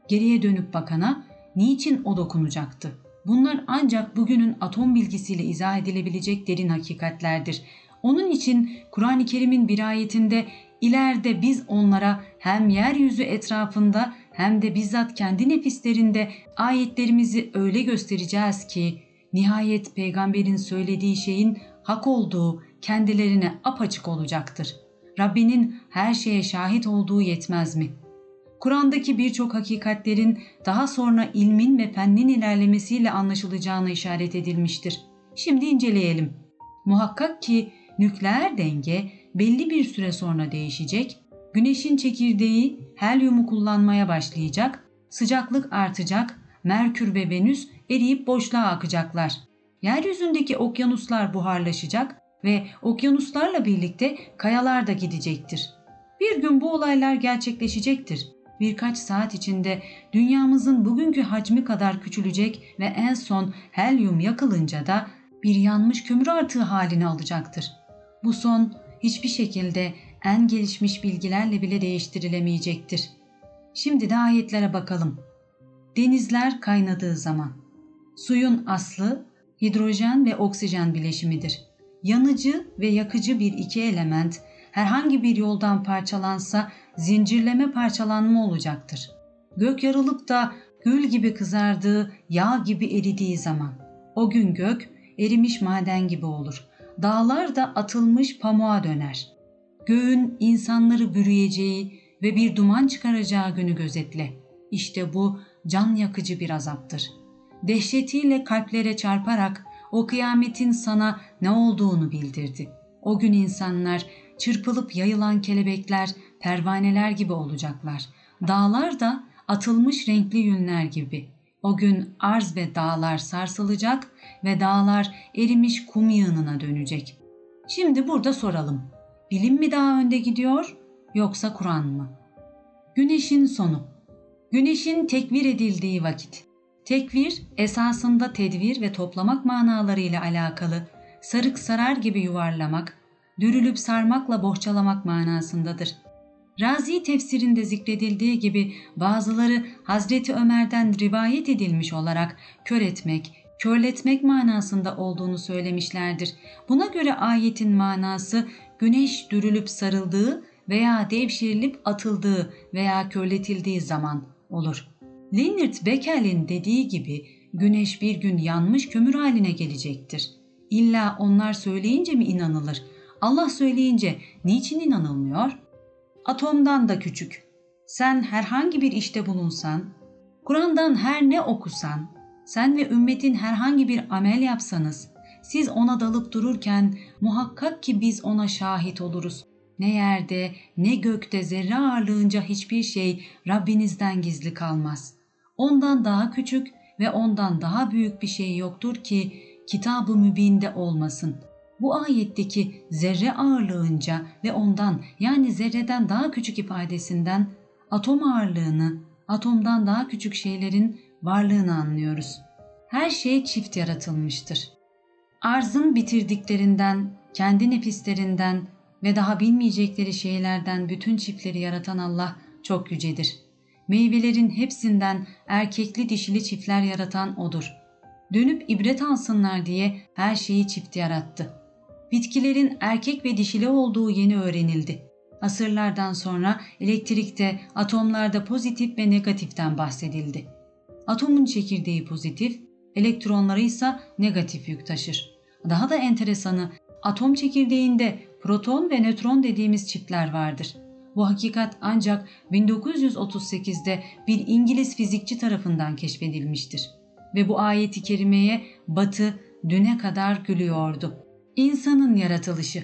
Speaker 1: Geriye dönüp bakana niçin o dokunacaktı? Bunlar ancak bugünün atom bilgisiyle izah edilebilecek derin hakikatlerdir. Onun için Kur'an-ı Kerim'in bir ayetinde ileride biz onlara hem yeryüzü etrafında hem de bizzat kendi nefislerinde ayetlerimizi öyle göstereceğiz ki nihayet peygamberin söylediği şeyin hak olduğu kendilerine apaçık olacaktır. Rabbinin her şeye şahit olduğu yetmez mi? Kur'an'daki birçok hakikatlerin daha sonra ilmin ve fennin ilerlemesiyle anlaşılacağına işaret edilmiştir. Şimdi inceleyelim. Muhakkak ki nükleer denge belli bir süre sonra değişecek, güneşin çekirdeği helyumu kullanmaya başlayacak, sıcaklık artacak, Merkür ve Venüs eriyip boşluğa akacaklar. Yeryüzündeki okyanuslar buharlaşacak ve okyanuslarla birlikte kayalar da gidecektir. Bir gün bu olaylar gerçekleşecektir. Birkaç saat içinde dünyamızın bugünkü hacmi kadar küçülecek ve en son helyum yakılınca da bir yanmış kömür artığı halini alacaktır. Bu son hiçbir şekilde en gelişmiş bilgilerle bile değiştirilemeyecektir. Şimdi de ayetlere bakalım. Denizler kaynadığı zaman. Suyun aslı hidrojen ve oksijen bileşimidir. Yanıcı ve yakıcı bir iki element herhangi bir yoldan parçalansa zincirleme parçalanma olacaktır. Gök yarılıp da gül gibi kızardığı, yağ gibi eridiği zaman o gün gök erimiş maden gibi olur. Dağlar da atılmış pamuğa döner. Göğün insanları bürüyeceği ve bir duman çıkaracağı günü gözetle. İşte bu can yakıcı bir azaptır. Dehşetiyle kalplere çarparak o kıyametin sana ne olduğunu bildirdi. O gün insanlar çırpılıp yayılan kelebekler, pervaneler gibi olacaklar. Dağlar da atılmış renkli yünler gibi. O gün arz ve dağlar sarsılacak ve dağlar erimiş kum yığınına dönecek. Şimdi burada soralım. Bilim mi daha önde gidiyor yoksa Kur'an mı? Güneşin sonu. Güneşin tekvir edildiği vakit. Tekvir esasında tedvir ve toplamak manalarıyla alakalı sarık sarar gibi yuvarlamak, dürülüp sarmakla bohçalamak manasındadır. Razi tefsirinde zikredildiği gibi bazıları Hazreti Ömer'den rivayet edilmiş olarak kör etmek, körletmek manasında olduğunu söylemişlerdir. Buna göre ayetin manası güneş dürülüp sarıldığı veya devşirilip atıldığı veya körletildiği zaman olur. Leonard Beckel'in dediği gibi güneş bir gün yanmış kömür haline gelecektir. İlla onlar söyleyince mi inanılır? Allah söyleyince niçin inanılmıyor? Atomdan da küçük. Sen herhangi bir işte bulunsan, Kur'an'dan her ne okusan, sen ve ümmetin herhangi bir amel yapsanız, siz ona dalıp dururken muhakkak ki biz ona şahit oluruz. Ne yerde ne gökte zerre ağırlığınca hiçbir şey Rabbinizden gizli kalmaz. Ondan daha küçük ve ondan daha büyük bir şey yoktur ki kitabı mübinde olmasın. Bu ayetteki zerre ağırlığınca ve ondan yani zerreden daha küçük ifadesinden atom ağırlığını, atomdan daha küçük şeylerin varlığını anlıyoruz. Her şey çift yaratılmıştır. Arzın bitirdiklerinden, kendi nefislerinden ve daha bilmeyecekleri şeylerden bütün çiftleri yaratan Allah çok yücedir. Meyvelerin hepsinden erkekli dişili çiftler yaratan O'dur. Dönüp ibret alsınlar diye her şeyi çift yarattı. Bitkilerin erkek ve dişili olduğu yeni öğrenildi. Asırlardan sonra elektrikte, atomlarda pozitif ve negatiften bahsedildi. Atomun çekirdeği pozitif, elektronları ise negatif yük taşır. Daha da enteresanı atom çekirdeğinde proton ve nötron dediğimiz çiftler vardır. Bu hakikat ancak 1938'de bir İngiliz fizikçi tarafından keşfedilmiştir. Ve bu ayeti kerimeye Batı düne kadar gülüyordu. İnsanın yaratılışı.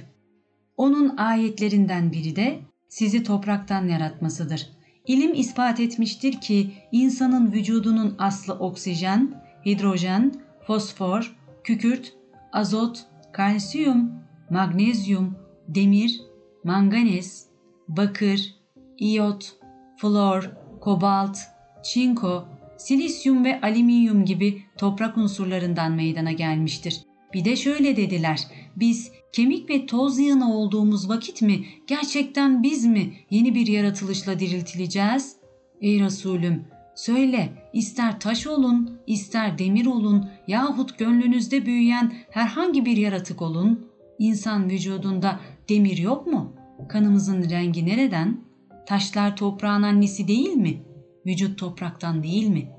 Speaker 1: Onun ayetlerinden biri de sizi topraktan yaratmasıdır. İlim ispat etmiştir ki insanın vücudunun aslı oksijen, hidrojen, fosfor, kükürt, azot, kalsiyum, magnezyum, demir, manganez, bakır, iyot, flor, kobalt, çinko, silisyum ve alüminyum gibi toprak unsurlarından meydana gelmiştir. Bir de şöyle dediler, biz kemik ve toz yığını olduğumuz vakit mi, gerçekten biz mi yeni bir yaratılışla diriltileceğiz? Ey Resulüm, söyle, ister taş olun, ister demir olun yahut gönlünüzde büyüyen herhangi bir yaratık olun, insan vücudunda demir yok mu? Kanımızın rengi nereden? Taşlar toprağın annesi değil mi? Vücut topraktan değil mi?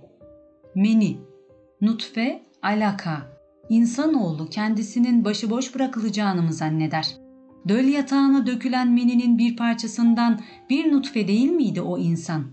Speaker 1: Meni, nutfe, alaka, İnsanoğlu kendisinin başıboş bırakılacağını mı zanneder? Döl yatağına dökülen meninin bir parçasından bir nutfe değil miydi o insan?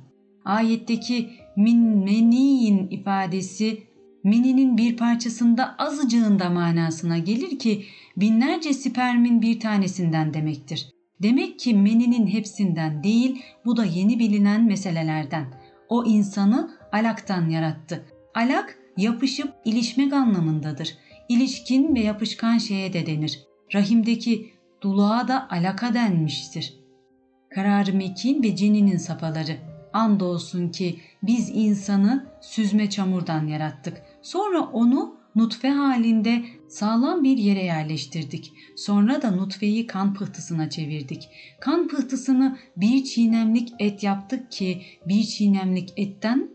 Speaker 1: Ayetteki min meniyin ifadesi meninin bir parçasında azıcığında manasına gelir ki binlerce spermin bir tanesinden demektir. Demek ki meninin hepsinden değil bu da yeni bilinen meselelerden. O insanı alaktan yarattı. Alak yapışıp ilişmek anlamındadır. İlişkin ve yapışkan şeye de denir. Rahimdeki duluğa da alaka denmiştir. Kararı mekin ve cininin safaları. Andolsun ki biz insanı süzme çamurdan yarattık. Sonra onu nutfe halinde sağlam bir yere yerleştirdik. Sonra da nutfeyi kan pıhtısına çevirdik. Kan pıhtısını bir çiğnemlik et yaptık ki bir çiğnemlik etten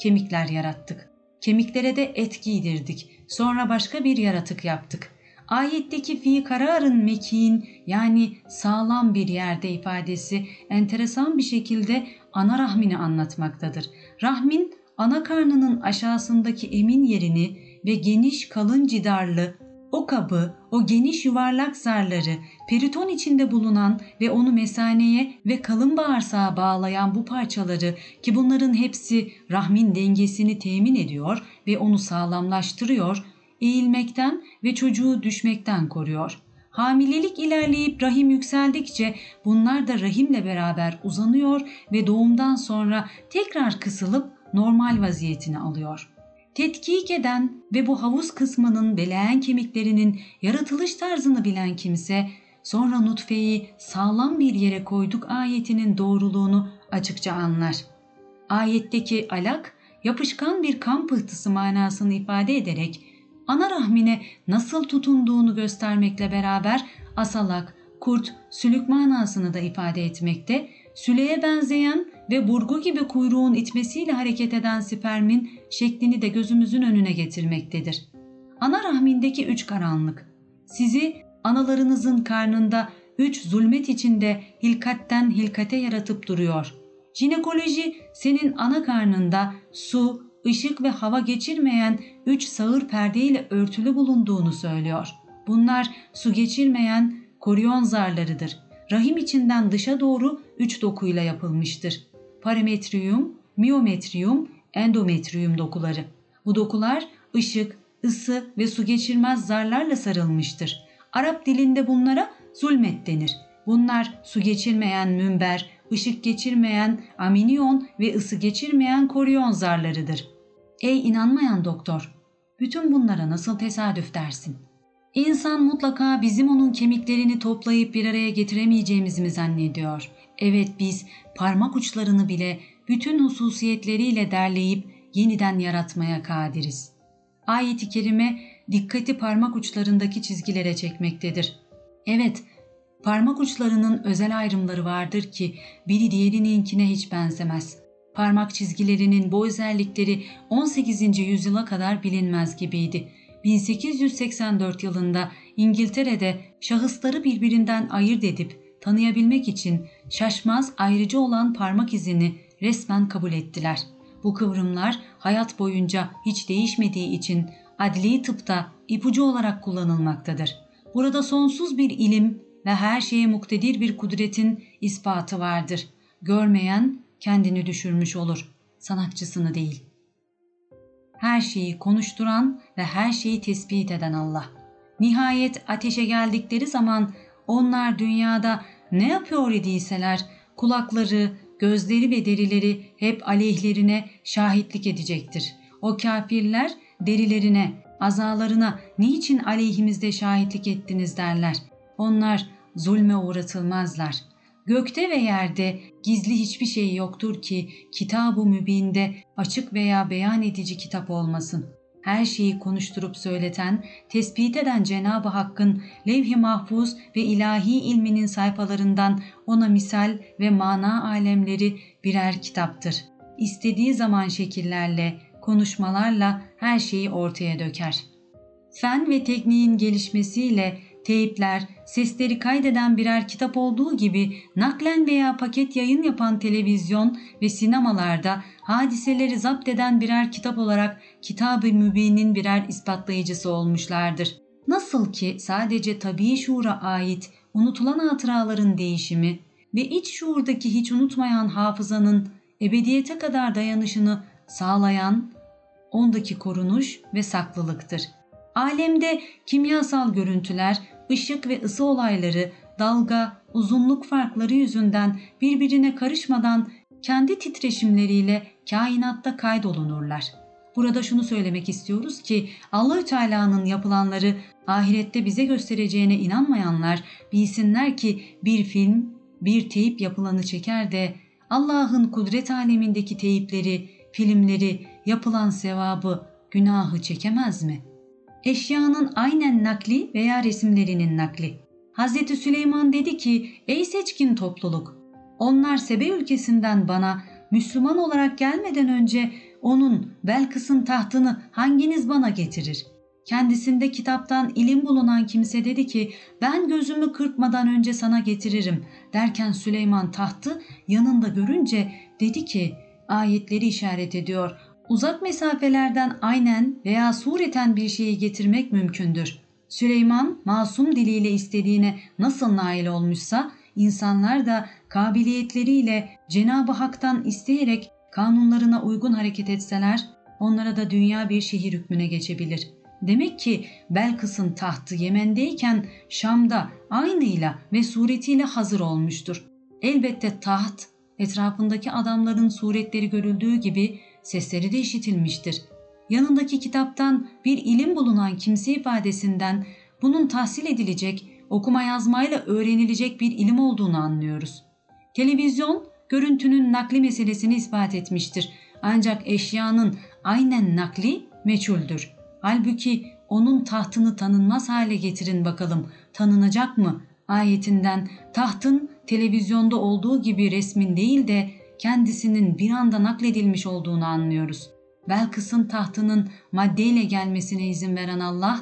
Speaker 1: kemikler yarattık. Kemiklere de et giydirdik. Sonra başka bir yaratık yaptık. Ayetteki fi kararın mekin yani sağlam bir yerde ifadesi enteresan bir şekilde ana rahmini anlatmaktadır. Rahmin ana karnının aşağısındaki emin yerini ve geniş kalın cidarlı o kabı, o geniş yuvarlak zarları, periton içinde bulunan ve onu mesaneye ve kalın bağırsağa bağlayan bu parçaları ki bunların hepsi rahmin dengesini temin ediyor ve onu sağlamlaştırıyor, eğilmekten ve çocuğu düşmekten koruyor. Hamilelik ilerleyip rahim yükseldikçe bunlar da rahimle beraber uzanıyor ve doğumdan sonra tekrar kısılıp normal vaziyetini alıyor.'' Tetkik eden ve bu havuz kısmının beleğen kemiklerinin yaratılış tarzını bilen kimse sonra nutfeyi sağlam bir yere koyduk ayetinin doğruluğunu açıkça anlar. Ayetteki alak yapışkan bir kan pıhtısı manasını ifade ederek ana rahmine nasıl tutunduğunu göstermekle beraber asalak, kurt, sülük manasını da ifade etmekte, süleye benzeyen ve burgu gibi kuyruğun itmesiyle hareket eden spermin şeklini de gözümüzün önüne getirmektedir. Ana rahmindeki üç karanlık. Sizi analarınızın karnında üç zulmet içinde hilkatten hilkate yaratıp duruyor. Jinekoloji senin ana karnında su, ışık ve hava geçirmeyen üç sağır perdeyle örtülü bulunduğunu söylüyor. Bunlar su geçirmeyen koryon zarlarıdır. Rahim içinden dışa doğru üç dokuyla yapılmıştır. Parametrium, miyometrium, endometrium dokuları. Bu dokular ışık, ısı ve su geçirmez zarlarla sarılmıştır. Arap dilinde bunlara zulmet denir. Bunlar su geçirmeyen münber, ışık geçirmeyen aminiyon ve ısı geçirmeyen koryon zarlarıdır. Ey inanmayan doktor, bütün bunlara nasıl tesadüf dersin? İnsan mutlaka bizim onun kemiklerini toplayıp bir araya getiremeyeceğimizi mi zannediyor? Evet biz parmak uçlarını bile bütün hususiyetleriyle derleyip yeniden yaratmaya kadiriz. Ayet-i kerime dikkati parmak uçlarındaki çizgilere çekmektedir. Evet, parmak uçlarının özel ayrımları vardır ki biri diğerininkine hiç benzemez. Parmak çizgilerinin bu özellikleri 18. yüzyıla kadar bilinmez gibiydi. 1884 yılında İngiltere'de şahısları birbirinden ayırt edip tanıyabilmek için şaşmaz ayrıcı olan parmak izini resmen kabul ettiler. Bu kıvrımlar hayat boyunca hiç değişmediği için adli tıpta ipucu olarak kullanılmaktadır. Burada sonsuz bir ilim ve her şeye muktedir bir kudretin ispatı vardır. Görmeyen kendini düşürmüş olur, sanatçısını değil. Her şeyi konuşturan ve her şeyi tespit eden Allah. Nihayet ateşe geldikleri zaman onlar dünyada ne yapıyor idiyseler kulakları, gözleri ve derileri hep aleyhlerine şahitlik edecektir. O kafirler derilerine, azalarına niçin aleyhimizde şahitlik ettiniz derler. Onlar zulme uğratılmazlar. Gökte ve yerde gizli hiçbir şey yoktur ki kitab-ı mübinde açık veya beyan edici kitap olmasın. Her şeyi konuşturup söyleten, tespit eden Cenab-ı Hakk'ın levh-i mahfuz ve ilahi ilminin sayfalarından ona misal ve mana alemleri birer kitaptır. İstediği zaman şekillerle, konuşmalarla her şeyi ortaya döker. Fen ve tekniğin gelişmesiyle teypler, sesleri kaydeden birer kitap olduğu gibi naklen veya paket yayın yapan televizyon ve sinemalarda hadiseleri zapt eden birer kitap olarak Kitab-ı Mübin'in birer ispatlayıcısı olmuşlardır. Nasıl ki sadece tabii şuura ait unutulan hatıraların değişimi ve iç şuurdaki hiç unutmayan hafızanın ebediyete kadar dayanışını sağlayan ondaki korunuş ve saklılıktır. Alemde kimyasal görüntüler, ışık ve ısı olayları, dalga, uzunluk farkları yüzünden birbirine karışmadan kendi titreşimleriyle kainatta kaydolunurlar. Burada şunu söylemek istiyoruz ki Allahü Teala'nın yapılanları ahirette bize göstereceğine inanmayanlar bilsinler ki bir film, bir teyip yapılanı çeker de Allah'ın kudret alemindeki teyipleri, filmleri, yapılan sevabı, günahı çekemez mi? Eşyanın aynen nakli veya resimlerinin nakli. Hz. Süleyman dedi ki, ey seçkin topluluk, onlar Sebe ülkesinden bana Müslüman olarak gelmeden önce onun Belkıs'ın tahtını hanginiz bana getirir? Kendisinde kitaptan ilim bulunan kimse dedi ki ben gözümü kırpmadan önce sana getiririm derken Süleyman tahtı yanında görünce dedi ki ayetleri işaret ediyor. Uzak mesafelerden aynen veya sureten bir şeyi getirmek mümkündür. Süleyman masum diliyle istediğine nasıl nail olmuşsa insanlar da kabiliyetleriyle Cenab-ı Hak'tan isteyerek kanunlarına uygun hareket etseler onlara da dünya bir şehir hükmüne geçebilir. Demek ki Belkıs'ın tahtı Yemen'deyken Şam'da aynıyla ve suretiyle hazır olmuştur. Elbette taht etrafındaki adamların suretleri görüldüğü gibi sesleri de işitilmiştir. Yanındaki kitaptan bir ilim bulunan kimse ifadesinden bunun tahsil edilecek, okuma yazmayla öğrenilecek bir ilim olduğunu anlıyoruz. Televizyon görüntünün nakli meselesini ispat etmiştir. Ancak eşyanın aynen nakli meçhuldür. Halbuki onun tahtını tanınmaz hale getirin bakalım tanınacak mı? Ayetinden tahtın televizyonda olduğu gibi resmin değil de kendisinin bir anda nakledilmiş olduğunu anlıyoruz. Belkıs'ın tahtının maddeyle gelmesine izin veren Allah,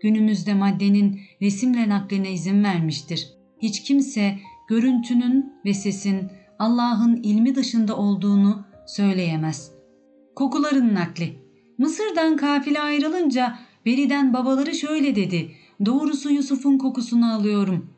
Speaker 1: günümüzde maddenin resimle nakline izin vermiştir. Hiç kimse görüntünün ve sesin Allah'ın ilmi dışında olduğunu söyleyemez. Kokuların nakli Mısır'dan kafile ayrılınca Beri'den babaları şöyle dedi. Doğrusu Yusuf'un kokusunu alıyorum.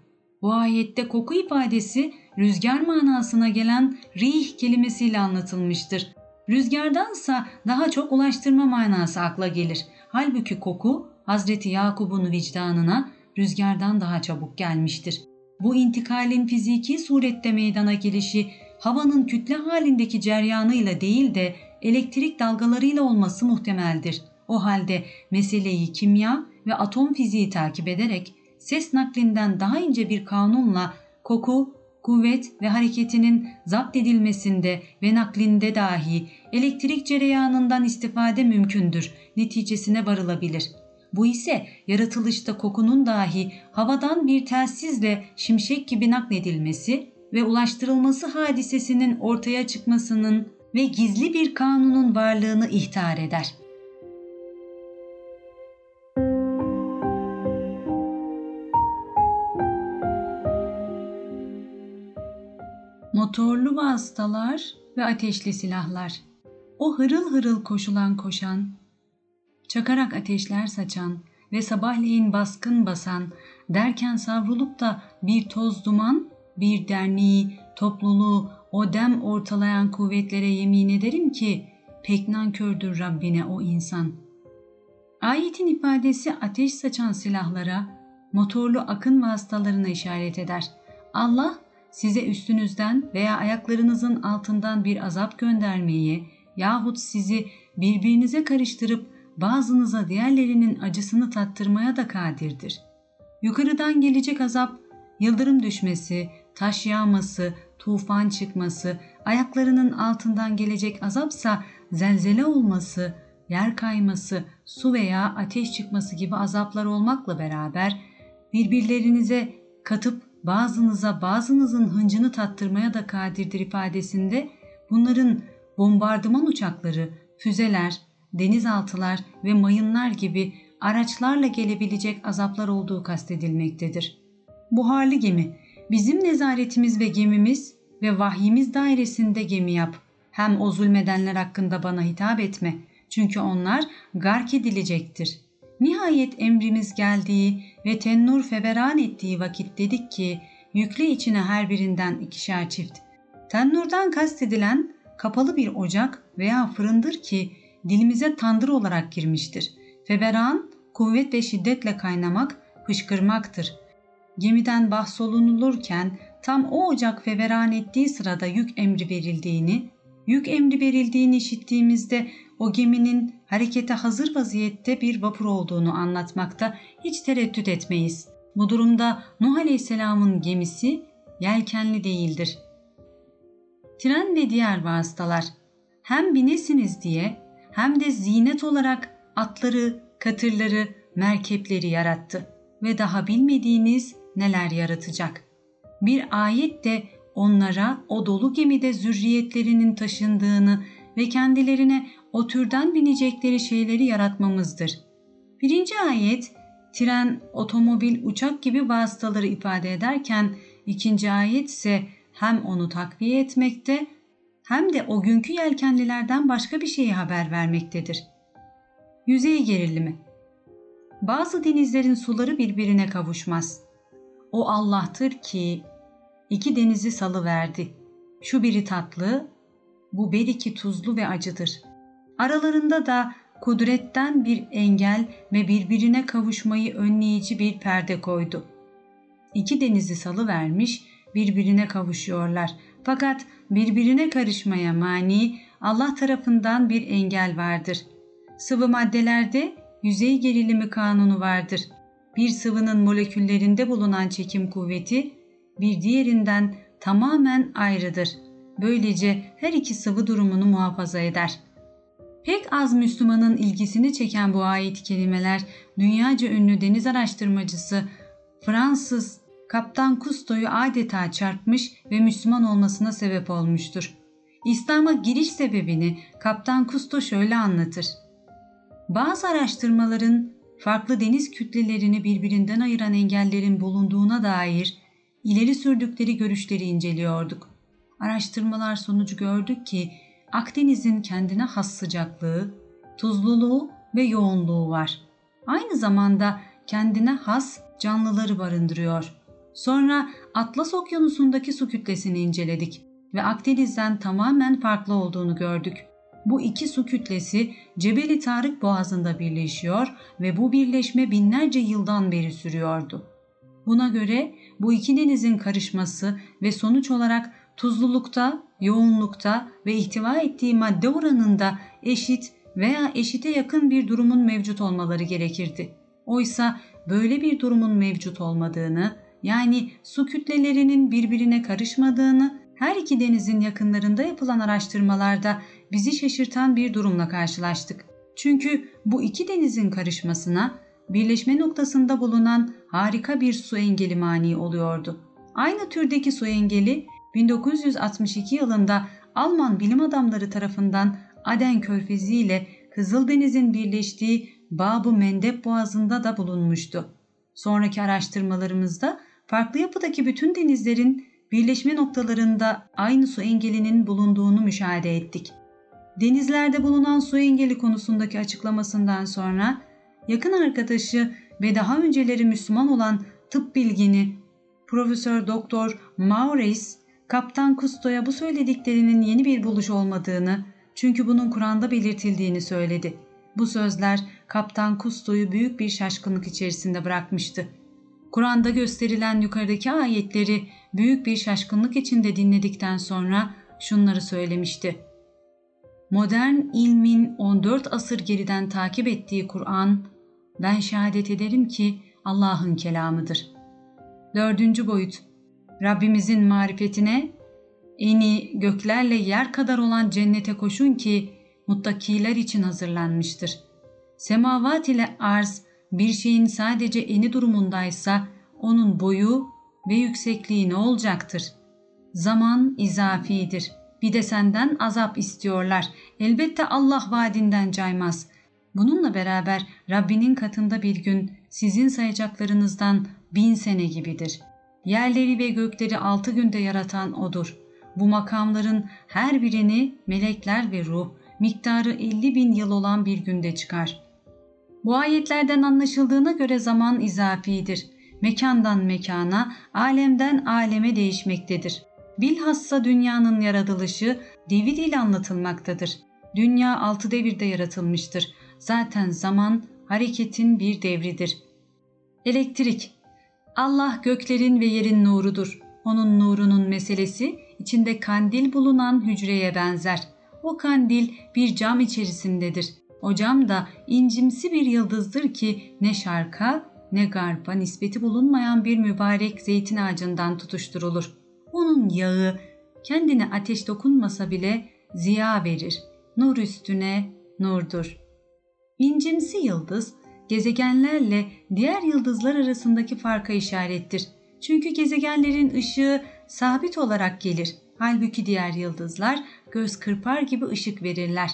Speaker 1: Bu ayette koku ifadesi rüzgar manasına gelen rih kelimesiyle anlatılmıştır. Rüzgardansa daha çok ulaştırma manası akla gelir. Halbuki koku Hazreti Yakub'un vicdanına rüzgardan daha çabuk gelmiştir. Bu intikalin fiziki surette meydana gelişi havanın kütle halindeki ceryanıyla değil de elektrik dalgalarıyla olması muhtemeldir. O halde meseleyi kimya ve atom fiziği takip ederek ses naklinden daha ince bir kanunla koku, kuvvet ve hareketinin zapt edilmesinde ve naklinde dahi elektrik cereyanından istifade mümkündür neticesine varılabilir. Bu ise yaratılışta kokunun dahi havadan bir telsizle şimşek gibi nakledilmesi ve ulaştırılması hadisesinin ortaya çıkmasının ve gizli bir kanunun varlığını ihtar eder. Motorlu vasıtalar ve ateşli silahlar. O hırıl hırıl koşulan koşan, çakarak ateşler saçan ve sabahleyin baskın basan derken savrulup da bir toz duman, bir derneği, topluluğu o dem ortalayan kuvvetlere yemin ederim ki pek nankördür Rabbine o insan. Ayetin ifadesi ateş saçan silahlara, motorlu akın vasıtalarına işaret eder. Allah size üstünüzden veya ayaklarınızın altından bir azap göndermeyi yahut sizi birbirinize karıştırıp bazınıza diğerlerinin acısını tattırmaya da kadirdir. Yukarıdan gelecek azap, yıldırım düşmesi, taş yağması, tufan çıkması, ayaklarının altından gelecek azapsa zelzele olması, yer kayması, su veya ateş çıkması gibi azaplar olmakla beraber birbirlerinize katıp bazınıza bazınızın hıncını tattırmaya da kadirdir ifadesinde bunların bombardıman uçakları, füzeler, denizaltılar ve mayınlar gibi araçlarla gelebilecek azaplar olduğu kastedilmektedir. Buharlı gemi, bizim nezaretimiz ve gemimiz ve vahyimiz dairesinde gemi yap. Hem o zulmedenler hakkında bana hitap etme. Çünkü onlar gark edilecektir. Nihayet emrimiz geldiği ve tennur feveran ettiği vakit dedik ki yükle içine her birinden ikişer çift. Tennurdan kastedilen kapalı bir ocak veya fırındır ki dilimize tandır olarak girmiştir. Feveran kuvvet ve şiddetle kaynamak, fışkırmaktır. Gemiden bahsolunulurken tam o ocak feveran ettiği sırada yük emri verildiğini, yük emri verildiğini işittiğimizde o geminin harekete hazır vaziyette bir vapur olduğunu anlatmakta hiç tereddüt etmeyiz. Bu durumda Nuh Aleyhisselam'ın gemisi yelkenli değildir. Tren ve diğer vasıtalar hem binesiniz diye hem de zinet olarak atları, katırları, merkepleri yarattı ve daha bilmediğiniz neler yaratacak. Bir ayet de onlara o dolu gemide zürriyetlerinin taşındığını ve kendilerine o türden binecekleri şeyleri yaratmamızdır. Birinci ayet tren, otomobil, uçak gibi vasıtaları ifade ederken ikinci ayet ise hem onu takviye etmekte hem de o günkü yelkenlilerden başka bir şeyi haber vermektedir. Yüzey gerilimi Bazı denizlerin suları birbirine kavuşmaz. O Allah'tır ki iki denizi salı verdi. Şu biri tatlı, bu beriki tuzlu ve acıdır. Aralarında da kudretten bir engel ve birbirine kavuşmayı önleyici bir perde koydu. İki denizi salı vermiş, birbirine kavuşuyorlar. Fakat birbirine karışmaya mani Allah tarafından bir engel vardır. Sıvı maddelerde yüzey gerilimi kanunu vardır. Bir sıvının moleküllerinde bulunan çekim kuvveti bir diğerinden tamamen ayrıdır. Böylece her iki sıvı durumunu muhafaza eder. Pek az Müslümanın ilgisini çeken bu ayet kelimeler dünyaca ünlü deniz araştırmacısı Fransız Kaptan Kusto'yu adeta çarpmış ve Müslüman olmasına sebep olmuştur. İslam'a giriş sebebini Kaptan Kusto şöyle anlatır. Bazı araştırmaların farklı deniz kütlelerini birbirinden ayıran engellerin bulunduğuna dair ileri sürdükleri görüşleri inceliyorduk. Araştırmalar sonucu gördük ki Akdeniz'in kendine has sıcaklığı, tuzluluğu ve yoğunluğu var. Aynı zamanda kendine has canlıları barındırıyor. Sonra Atlas Okyanusu'ndaki su kütlesini inceledik ve Akdeniz'den tamamen farklı olduğunu gördük. Bu iki su kütlesi Cebeli Tarık Boğazı'nda birleşiyor ve bu birleşme binlerce yıldan beri sürüyordu. Buna göre bu iki denizin karışması ve sonuç olarak tuzlulukta, yoğunlukta ve ihtiva ettiği madde oranında eşit veya eşite yakın bir durumun mevcut olmaları gerekirdi. Oysa böyle bir durumun mevcut olmadığını, yani su kütlelerinin birbirine karışmadığını her iki denizin yakınlarında yapılan araştırmalarda bizi şaşırtan bir durumla karşılaştık. Çünkü bu iki denizin karışmasına birleşme noktasında bulunan harika bir su engeli mani oluyordu. Aynı türdeki su engeli 1962 yılında Alman bilim adamları tarafından Aden Körfezi ile Kızıldeniz'in birleştiği Bab-ı Mendeb Boğazı'nda da bulunmuştu. Sonraki araştırmalarımızda farklı yapıdaki bütün denizlerin birleşme noktalarında aynı su engelinin bulunduğunu müşahede ettik. Denizlerde bulunan su engeli konusundaki açıklamasından sonra yakın arkadaşı ve daha önceleri Müslüman olan tıp bilgini Profesör Doktor Maurice Kaptan Kusto'ya bu söylediklerinin yeni bir buluş olmadığını çünkü bunun Kur'an'da belirtildiğini söyledi. Bu sözler Kaptan Kusto'yu büyük bir şaşkınlık içerisinde bırakmıştı. Kur'an'da gösterilen yukarıdaki ayetleri büyük bir şaşkınlık içinde dinledikten sonra şunları söylemişti. Modern ilmin 14 asır geriden takip ettiği Kur'an, ben şehadet ederim ki Allah'ın kelamıdır. Dördüncü boyut, Rabbimizin marifetine, eni göklerle yer kadar olan cennete koşun ki muttakiler için hazırlanmıştır. Semavat ile arz bir şeyin sadece eni durumundaysa onun boyu ve yüksekliği ne olacaktır? Zaman izafidir. Bir de senden azap istiyorlar. Elbette Allah vaadinden caymaz. Bununla beraber Rabbinin katında bir gün sizin sayacaklarınızdan bin sene gibidir. Yerleri ve gökleri altı günde yaratan O'dur. Bu makamların her birini melekler ve ruh miktarı 50 bin yıl olan bir günde çıkar. Bu ayetlerden anlaşıldığına göre zaman izafidir. Mekandan mekana, alemden aleme değişmektedir. Bilhassa dünyanın yaratılışı devir ile anlatılmaktadır. Dünya altı devirde yaratılmıştır. Zaten zaman hareketin bir devridir. Elektrik Allah göklerin ve yerin nurudur. Onun nurunun meselesi içinde kandil bulunan hücreye benzer. O kandil bir cam içerisindedir. O cam da incimsi bir yıldızdır ki ne şarka ne garpa nispeti bulunmayan bir mübarek zeytin ağacından tutuşturulur. Onun yağı kendine ateş dokunmasa bile ziya verir. Nur üstüne nurdur. İncimsi yıldız gezegenlerle diğer yıldızlar arasındaki farka işarettir. Çünkü gezegenlerin ışığı sabit olarak gelir. Halbuki diğer yıldızlar göz kırpar gibi ışık verirler.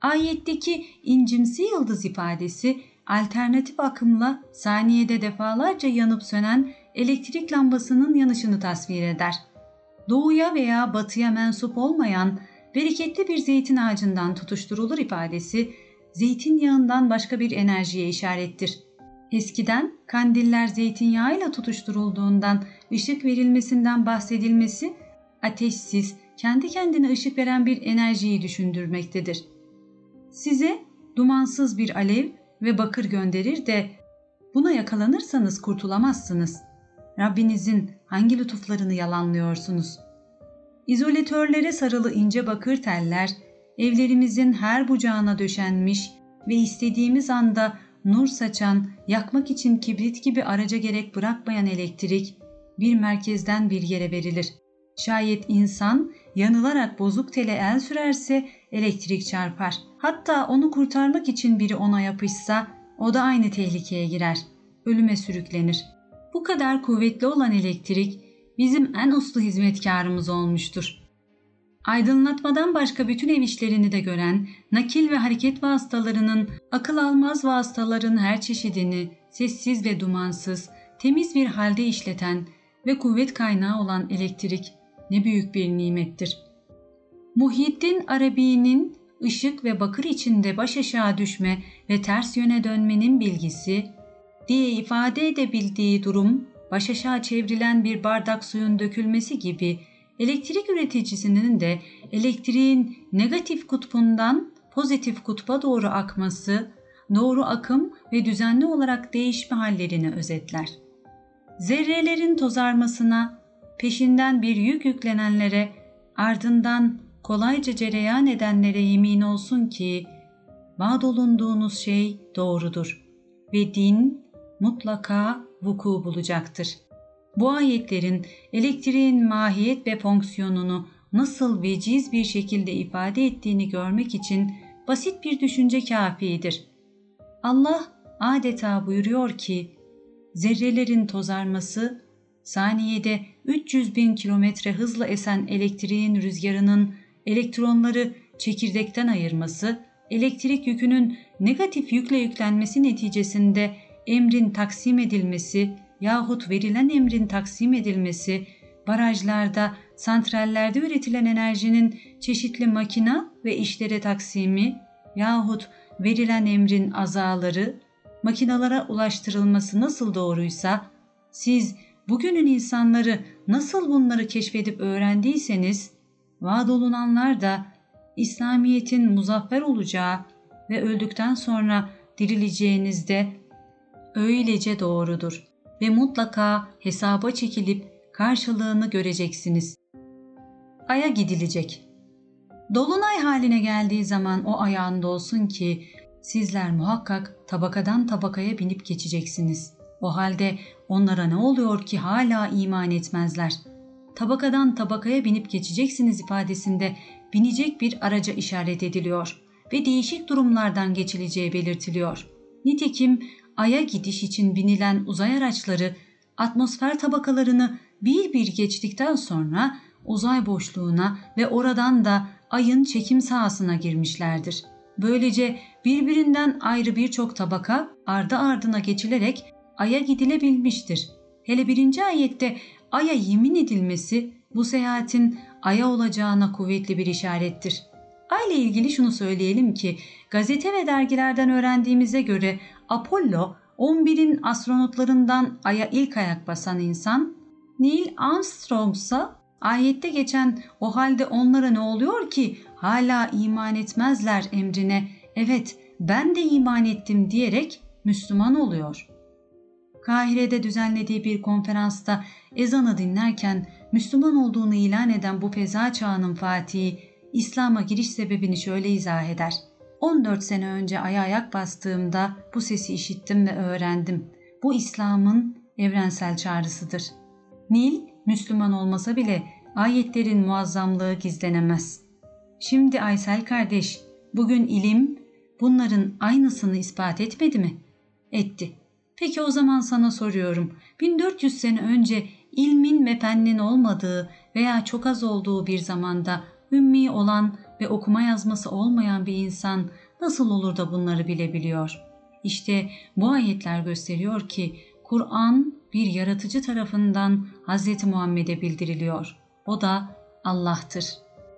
Speaker 1: Ayetteki incimsi yıldız ifadesi alternatif akımla saniyede defalarca yanıp sönen elektrik lambasının yanışını tasvir eder. Doğuya veya batıya mensup olmayan bereketli bir zeytin ağacından tutuşturulur ifadesi zeytinyağından başka bir enerjiye işarettir. Eskiden kandiller zeytinyağıyla tutuşturulduğundan ışık verilmesinden bahsedilmesi ateşsiz, kendi kendine ışık veren bir enerjiyi düşündürmektedir. Size dumansız bir alev ve bakır gönderir de buna yakalanırsanız kurtulamazsınız. Rabbinizin hangi lütuflarını yalanlıyorsunuz? İzolatörlere sarılı ince bakır teller, evlerimizin her bucağına döşenmiş ve istediğimiz anda nur saçan, yakmak için kibrit gibi araca gerek bırakmayan elektrik bir merkezden bir yere verilir. Şayet insan yanılarak bozuk tele el sürerse elektrik çarpar. Hatta onu kurtarmak için biri ona yapışsa o da aynı tehlikeye girer. Ölüme sürüklenir. Bu kadar kuvvetli olan elektrik bizim en uslu hizmetkarımız olmuştur. Aydınlatmadan başka bütün ev işlerini de gören, nakil ve hareket vasıtalarının, akıl almaz vasıtaların her çeşidini sessiz ve dumansız, temiz bir halde işleten ve kuvvet kaynağı olan elektrik ne büyük bir nimettir. Muhyiddin Arabi'nin ışık ve bakır içinde baş aşağı düşme ve ters yöne dönmenin bilgisi diye ifade edebildiği durum baş aşağı çevrilen bir bardak suyun dökülmesi gibi elektrik üreticisinin de elektriğin negatif kutbundan pozitif kutba doğru akması, doğru akım ve düzenli olarak değişme hallerini özetler. Zerrelerin tozarmasına, peşinden bir yük yüklenenlere, ardından kolayca cereyan edenlere yemin olsun ki, vaad olunduğunuz şey doğrudur ve din mutlaka vuku bulacaktır. Bu ayetlerin elektriğin mahiyet ve fonksiyonunu nasıl veciz bir şekilde ifade ettiğini görmek için basit bir düşünce kafidir. Allah adeta buyuruyor ki, zerrelerin tozarması, saniyede 300 bin kilometre hızla esen elektriğin rüzgarının elektronları çekirdekten ayırması, elektrik yükünün negatif yükle yüklenmesi neticesinde emrin taksim edilmesi yahut verilen emrin taksim edilmesi, barajlarda, santrallerde üretilen enerjinin çeşitli makina ve işlere taksimi yahut verilen emrin azaları, makinalara ulaştırılması nasıl doğruysa, siz bugünün insanları nasıl bunları keşfedip öğrendiyseniz, vaad olunanlar da İslamiyet'in muzaffer olacağı ve öldükten sonra dirileceğinizde öylece doğrudur ve mutlaka hesaba çekilip karşılığını göreceksiniz. Ay'a gidilecek. Dolunay haline geldiği zaman o ayağında olsun ki sizler muhakkak tabakadan tabakaya binip geçeceksiniz. O halde onlara ne oluyor ki hala iman etmezler? Tabakadan tabakaya binip geçeceksiniz ifadesinde binecek bir araca işaret ediliyor ve değişik durumlardan geçileceği belirtiliyor. Nitekim Ay'a gidiş için binilen uzay araçları atmosfer tabakalarını bir bir geçtikten sonra uzay boşluğuna ve oradan da Ay'ın çekim sahasına girmişlerdir. Böylece birbirinden ayrı birçok tabaka ardı ardına geçilerek Ay'a gidilebilmiştir. Hele birinci ayette Ay'a yemin edilmesi bu seyahatin Ay'a olacağına kuvvetli bir işarettir. Ay ile ilgili şunu söyleyelim ki gazete ve dergilerden öğrendiğimize göre Apollo 11'in astronotlarından Ay'a ilk ayak basan insan, Neil Armstrong ise ayette geçen o halde onlara ne oluyor ki hala iman etmezler emrine evet ben de iman ettim diyerek Müslüman oluyor. Kahire'de düzenlediği bir konferansta ezanı dinlerken Müslüman olduğunu ilan eden bu feza çağının Fatihi İslam'a giriş sebebini şöyle izah eder. 14 sene önce aya ayak bastığımda bu sesi işittim ve öğrendim. Bu İslam'ın evrensel çağrısıdır. Nil, Müslüman olmasa bile ayetlerin muazzamlığı gizlenemez. Şimdi Aysel kardeş, bugün ilim bunların aynısını ispat etmedi mi? Etti. Peki o zaman sana soruyorum. 1400 sene önce ilmin ve fennin olmadığı veya çok az olduğu bir zamanda ümmi olan ve okuma yazması olmayan bir insan nasıl olur da bunları bilebiliyor? İşte bu ayetler gösteriyor ki Kur'an bir yaratıcı tarafından Hz. Muhammed'e bildiriliyor. O da Allah'tır.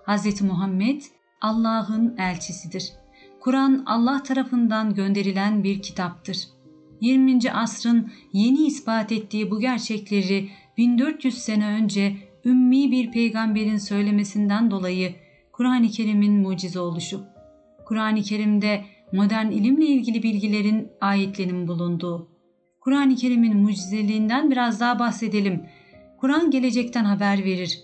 Speaker 1: Hz. Muhammed Allah'ın elçisidir. Kur'an Allah tarafından gönderilen bir kitaptır. 20. asrın yeni ispat ettiği bu gerçekleri 1400 sene önce ümmi bir peygamberin söylemesinden dolayı Kur'an-ı Kerim'in mucize oluşu. Kur'an-ı Kerim'de modern ilimle ilgili bilgilerin ayetlerinin bulunduğu. Kur'an-ı Kerim'in mucizeliğinden biraz daha bahsedelim. Kur'an gelecekten haber verir.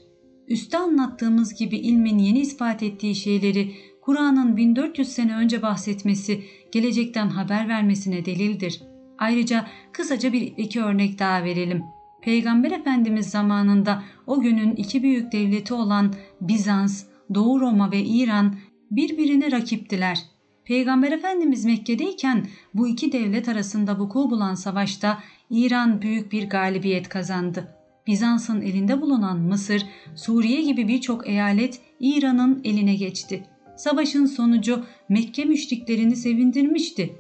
Speaker 1: Üste anlattığımız gibi ilmin yeni ispat ettiği şeyleri Kur'an'ın 1400 sene önce bahsetmesi, gelecekten haber vermesine delildir. Ayrıca kısaca bir iki örnek daha verelim. Peygamber Efendimiz zamanında o günün iki büyük devleti olan Bizans, Doğu Roma ve İran birbirine rakiptiler. Peygamber Efendimiz Mekke'deyken bu iki devlet arasında vuku bulan savaşta İran büyük bir galibiyet kazandı. Bizans'ın elinde bulunan Mısır, Suriye gibi birçok eyalet İran'ın eline geçti. Savaşın sonucu Mekke müşriklerini sevindirmişti.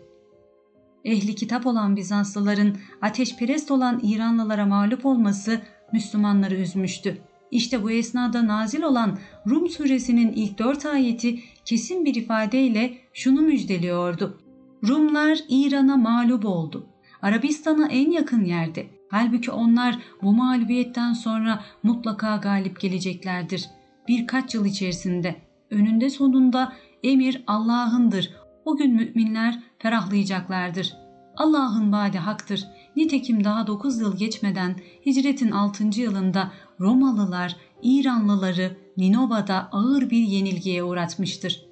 Speaker 1: Ehli kitap olan Bizanslıların ateşperest olan İranlılara mağlup olması Müslümanları üzmüştü. İşte bu esnada nazil olan Rum suresinin ilk dört ayeti kesin bir ifadeyle şunu müjdeliyordu. Rumlar İran'a mağlup oldu. Arabistan'a en yakın yerde. Halbuki onlar bu mağlubiyetten sonra mutlaka galip geleceklerdir. Birkaç yıl içerisinde önünde sonunda emir Allah'ındır. O gün müminler ferahlayacaklardır. Allah'ın vaadi haktır. Nitekim daha 9 yıl geçmeden hicretin 6. yılında Romalılar İranlıları Ninova'da ağır bir yenilgiye uğratmıştır.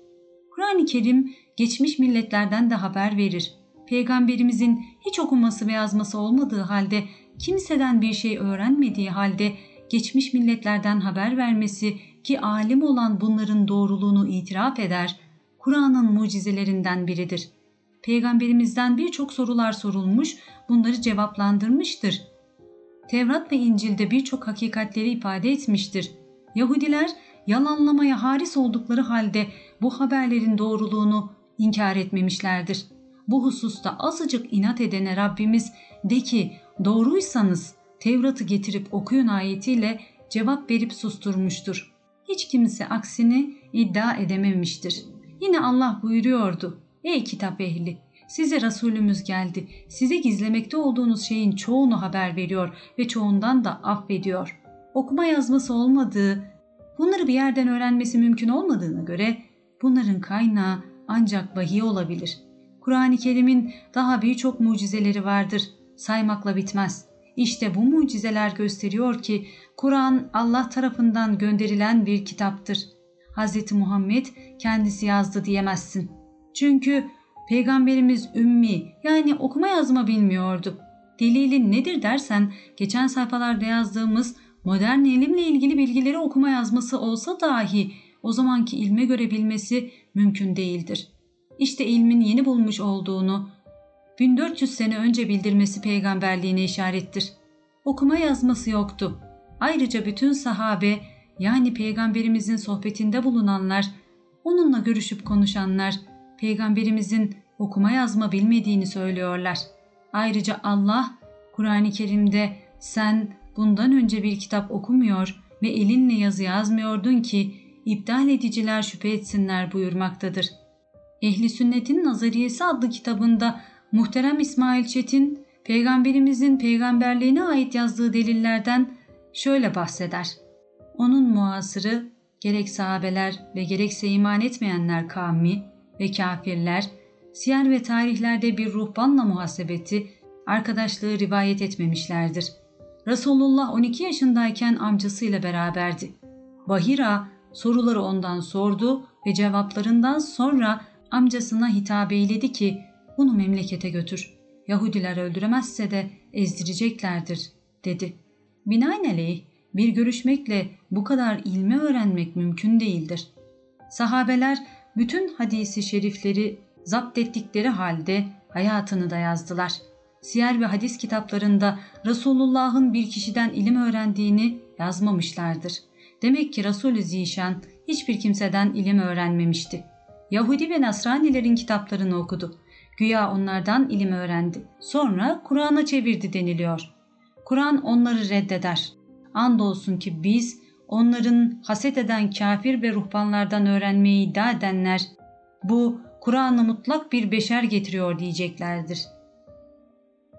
Speaker 1: Kur'an-ı Kerim geçmiş milletlerden de haber verir. Peygamberimizin hiç okuması ve yazması olmadığı halde, kimseden bir şey öğrenmediği halde geçmiş milletlerden haber vermesi ki alim olan bunların doğruluğunu itiraf eder, Kur'an'ın mucizelerinden biridir. Peygamberimizden birçok sorular sorulmuş, bunları cevaplandırmıştır. Tevrat ve İncil'de birçok hakikatleri ifade etmiştir. Yahudiler yalanlamaya haris oldukları halde bu haberlerin doğruluğunu inkar etmemişlerdir. Bu hususta azıcık inat edene Rabbimiz de ki doğruysanız Tevrat'ı getirip okuyun ayetiyle cevap verip susturmuştur. Hiç kimse aksini iddia edememiştir. Yine Allah buyuruyordu. Ey kitap ehli! Size Resulümüz geldi. Size gizlemekte olduğunuz şeyin çoğunu haber veriyor ve çoğundan da affediyor. Okuma yazması olmadığı, bunları bir yerden öğrenmesi mümkün olmadığına göre bunların kaynağı ancak vahiy olabilir. Kur'an-ı Kerim'in daha birçok mucizeleri vardır. Saymakla bitmez. İşte bu mucizeler gösteriyor ki Kur'an Allah tarafından gönderilen bir kitaptır. Hz. Muhammed kendisi yazdı diyemezsin. Çünkü Peygamberimiz ümmi yani okuma yazma bilmiyordu. Delili nedir dersen geçen sayfalarda yazdığımız modern ilimle ilgili bilgileri okuma yazması olsa dahi o zamanki ilme göre bilmesi mümkün değildir. İşte ilmin yeni bulmuş olduğunu 1400 sene önce bildirmesi peygamberliğine işarettir. Okuma yazması yoktu. Ayrıca bütün sahabe yani peygamberimizin sohbetinde bulunanlar, onunla görüşüp konuşanlar peygamberimizin okuma yazma bilmediğini söylüyorlar. Ayrıca Allah Kur'an-ı Kerim'de sen bundan önce bir kitap okumuyor ve elinle yazı yazmıyordun ki iptal ediciler şüphe etsinler buyurmaktadır. Ehli Sünnet'in Nazariyesi adlı kitabında muhterem İsmail Çetin peygamberimizin peygamberliğine ait yazdığı delillerden şöyle bahseder. Onun muasırı gerek sahabeler ve gerekse iman etmeyenler kavmi ve kafirler siyer ve tarihlerde bir ruhbanla muhasebeti, arkadaşlığı rivayet etmemişlerdir. Resulullah 12 yaşındayken amcasıyla beraberdi. Bahira soruları ondan sordu ve cevaplarından sonra amcasına hitap eyledi ki bunu memlekete götür. Yahudiler öldüremezse de ezdireceklerdir dedi. Binaenaleyh bir görüşmekle bu kadar ilmi öğrenmek mümkün değildir. Sahabeler bütün hadisi şerifleri zapt ettikleri halde hayatını da yazdılar. Siyer ve hadis kitaplarında Resulullah'ın bir kişiden ilim öğrendiğini yazmamışlardır. Demek ki Resul-i Zişan hiçbir kimseden ilim öğrenmemişti. Yahudi ve Nasranilerin kitaplarını okudu. Güya onlardan ilim öğrendi. Sonra Kur'an'a çevirdi deniliyor. Kur'an onları reddeder. Andolsun ki biz onların haset eden kafir ve ruhbanlardan öğrenmeyi iddia edenler bu Kur'an'ı mutlak bir beşer getiriyor diyeceklerdir.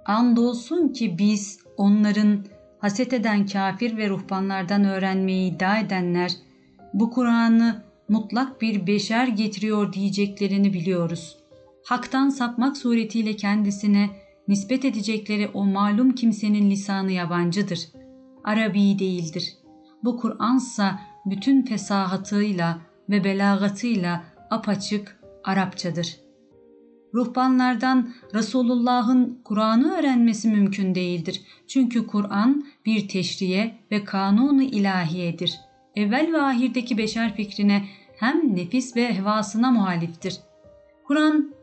Speaker 1: Andolsun ki biz onların haset eden kafir ve ruhbanlardan öğrenmeyi iddia edenler bu Kur'an'ı mutlak bir beşer getiriyor diyeceklerini biliyoruz. Hak'tan sapmak suretiyle kendisine nispet edecekleri o malum kimsenin lisanı yabancıdır. Arabi değildir. Bu Kur'ansa bütün fesahatıyla ve belagatıyla apaçık Arapçadır. Ruhbanlardan Resulullah'ın Kur'an'ı öğrenmesi mümkün değildir. Çünkü Kur'an bir teşriye ve kanunu ilahiyedir. Evvel ve ahirdeki beşer fikrine hem nefis ve hevasına muhaliftir. Kur'an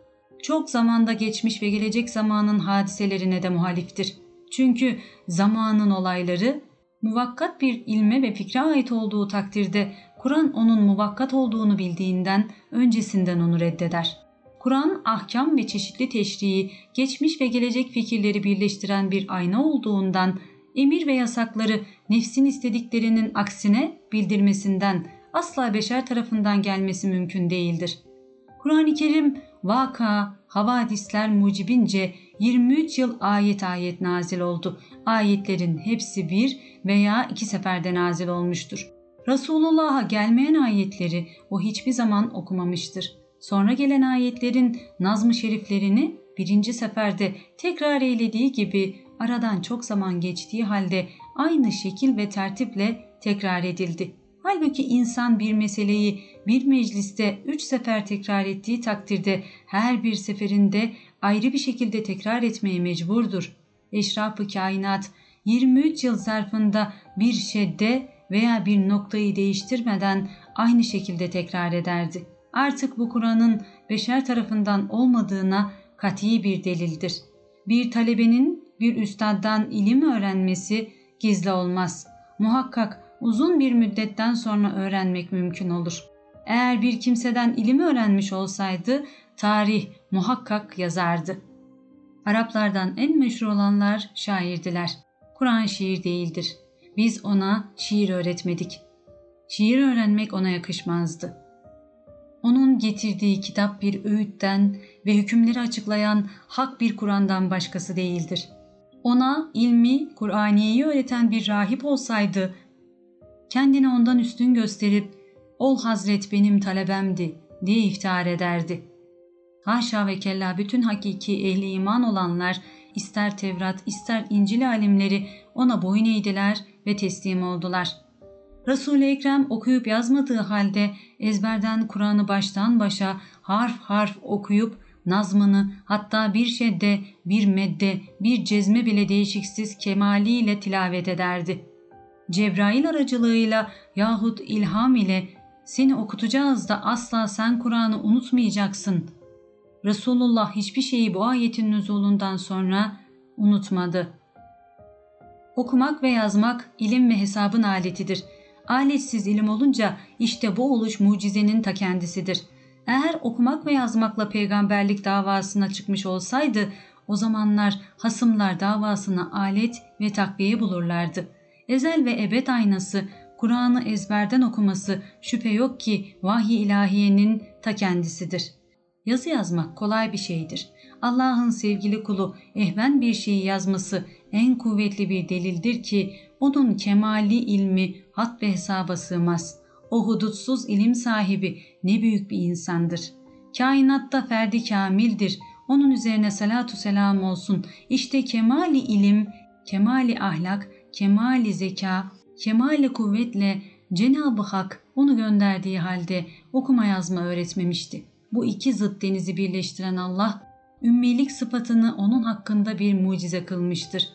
Speaker 1: çok zamanda geçmiş ve gelecek zamanın hadiselerine de muhaliftir. Çünkü zamanın olayları Muvakkat bir ilme ve fikre ait olduğu takdirde Kur'an onun muvakkat olduğunu bildiğinden öncesinden onu reddeder. Kur'an ahkam ve çeşitli teşriği, geçmiş ve gelecek fikirleri birleştiren bir ayna olduğundan emir ve yasakları nefsin istediklerinin aksine bildirmesinden asla beşer tarafından gelmesi mümkün değildir. Kur'an-ı Kerim vaka, havadisler mucibince 23 yıl ayet ayet nazil oldu. Ayetlerin hepsi bir veya iki seferde nazil olmuştur. Resulullah'a gelmeyen ayetleri o hiçbir zaman okumamıştır. Sonra gelen ayetlerin nazm-ı şeriflerini birinci seferde tekrar eylediği gibi aradan çok zaman geçtiği halde aynı şekil ve tertiple tekrar edildi. Halbuki insan bir meseleyi bir mecliste üç sefer tekrar ettiği takdirde her bir seferinde ayrı bir şekilde tekrar etmeye mecburdur. Eşraf-ı kainat 23 yıl zarfında bir şedde veya bir noktayı değiştirmeden aynı şekilde tekrar ederdi. Artık bu Kur'an'ın beşer tarafından olmadığına kati bir delildir. Bir talebenin bir üstaddan ilim öğrenmesi gizli olmaz. Muhakkak uzun bir müddetten sonra öğrenmek mümkün olur. Eğer bir kimseden ilim öğrenmiş olsaydı tarih muhakkak yazardı. Araplardan en meşhur olanlar şairdiler. Kur'an şiir değildir. Biz ona şiir öğretmedik. Şiir öğrenmek ona yakışmazdı. Onun getirdiği kitap bir öğütten ve hükümleri açıklayan hak bir Kur'an'dan başkası değildir. Ona ilmi, Kur'aniyeyi öğreten bir rahip olsaydı, kendini ondan üstün gösterip, ol hazret benim talebemdi diye iftihar ederdi. Haşa ve kella bütün hakiki ehli iman olanlar ister Tevrat ister İncil alimleri ona boyun eğdiler ve teslim oldular. Resul-i Ekrem okuyup yazmadığı halde ezberden Kur'an'ı baştan başa harf harf okuyup nazmını hatta bir şedde, bir medde, bir cezme bile değişiksiz kemaliyle tilavet ederdi. Cebrail aracılığıyla yahut ilham ile seni okutacağız da asla sen Kur'an'ı unutmayacaksın. Resulullah hiçbir şeyi bu ayetin nüzulundan sonra unutmadı. Okumak ve yazmak ilim ve hesabın aletidir. Aletsiz ilim olunca işte bu oluş mucizenin ta kendisidir. Eğer okumak ve yazmakla peygamberlik davasına çıkmış olsaydı o zamanlar hasımlar davasına alet ve takviye bulurlardı. Ezel ve ebed aynası Kur'an'ı ezberden okuması şüphe yok ki vahiy ilahiyenin ta kendisidir. Yazı yazmak kolay bir şeydir. Allah'ın sevgili kulu ehven bir şeyi yazması en kuvvetli bir delildir ki onun kemali ilmi hat ve hesaba sığmaz. O hudutsuz ilim sahibi ne büyük bir insandır. Kainatta ferdi kamildir. Onun üzerine salatu selam olsun. İşte kemali ilim, kemali ahlak, kemali zeka, kemali kuvvetle Cenab-ı Hak onu gönderdiği halde okuma yazma öğretmemişti. Bu iki zıt denizi birleştiren Allah, ümmilik sıfatını onun hakkında bir mucize kılmıştır.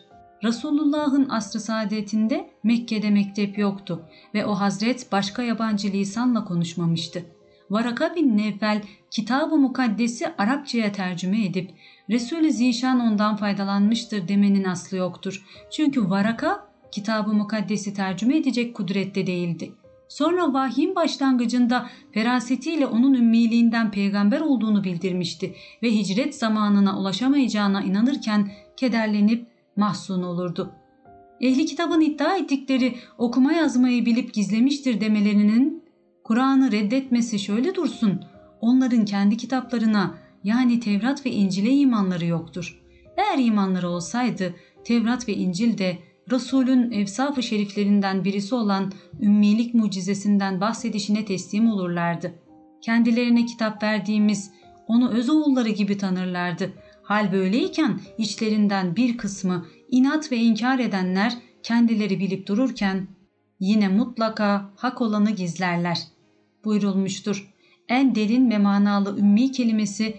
Speaker 1: Resulullah'ın asrı saadetinde Mekke'de mektep yoktu ve o hazret başka yabancı lisanla konuşmamıştı. Varaka bin Nevfel kitab-ı mukaddesi Arapçaya tercüme edip Resul-i Zişan ondan faydalanmıştır demenin aslı yoktur. Çünkü Varaka kitab-ı mukaddesi tercüme edecek kudrette değildi. Sonra vahyin başlangıcında ferasetiyle onun ümmiliğinden peygamber olduğunu bildirmişti ve hicret zamanına ulaşamayacağına inanırken kederlenip mahzun olurdu. Ehli kitabın iddia ettikleri okuma yazmayı bilip gizlemiştir demelerinin Kur'an'ı reddetmesi şöyle dursun. Onların kendi kitaplarına yani Tevrat ve İncil'e imanları yoktur. Eğer imanları olsaydı Tevrat ve İncil de Resul'ün evsaf-ı şeriflerinden birisi olan ümmilik mucizesinden bahsedişine teslim olurlardı. Kendilerine kitap verdiğimiz onu öz oğulları gibi tanırlardı. Hal böyleyken içlerinden bir kısmı inat ve inkar edenler kendileri bilip dururken yine mutlaka hak olanı gizlerler. Buyurulmuştur. En derin ve manalı ümmi kelimesi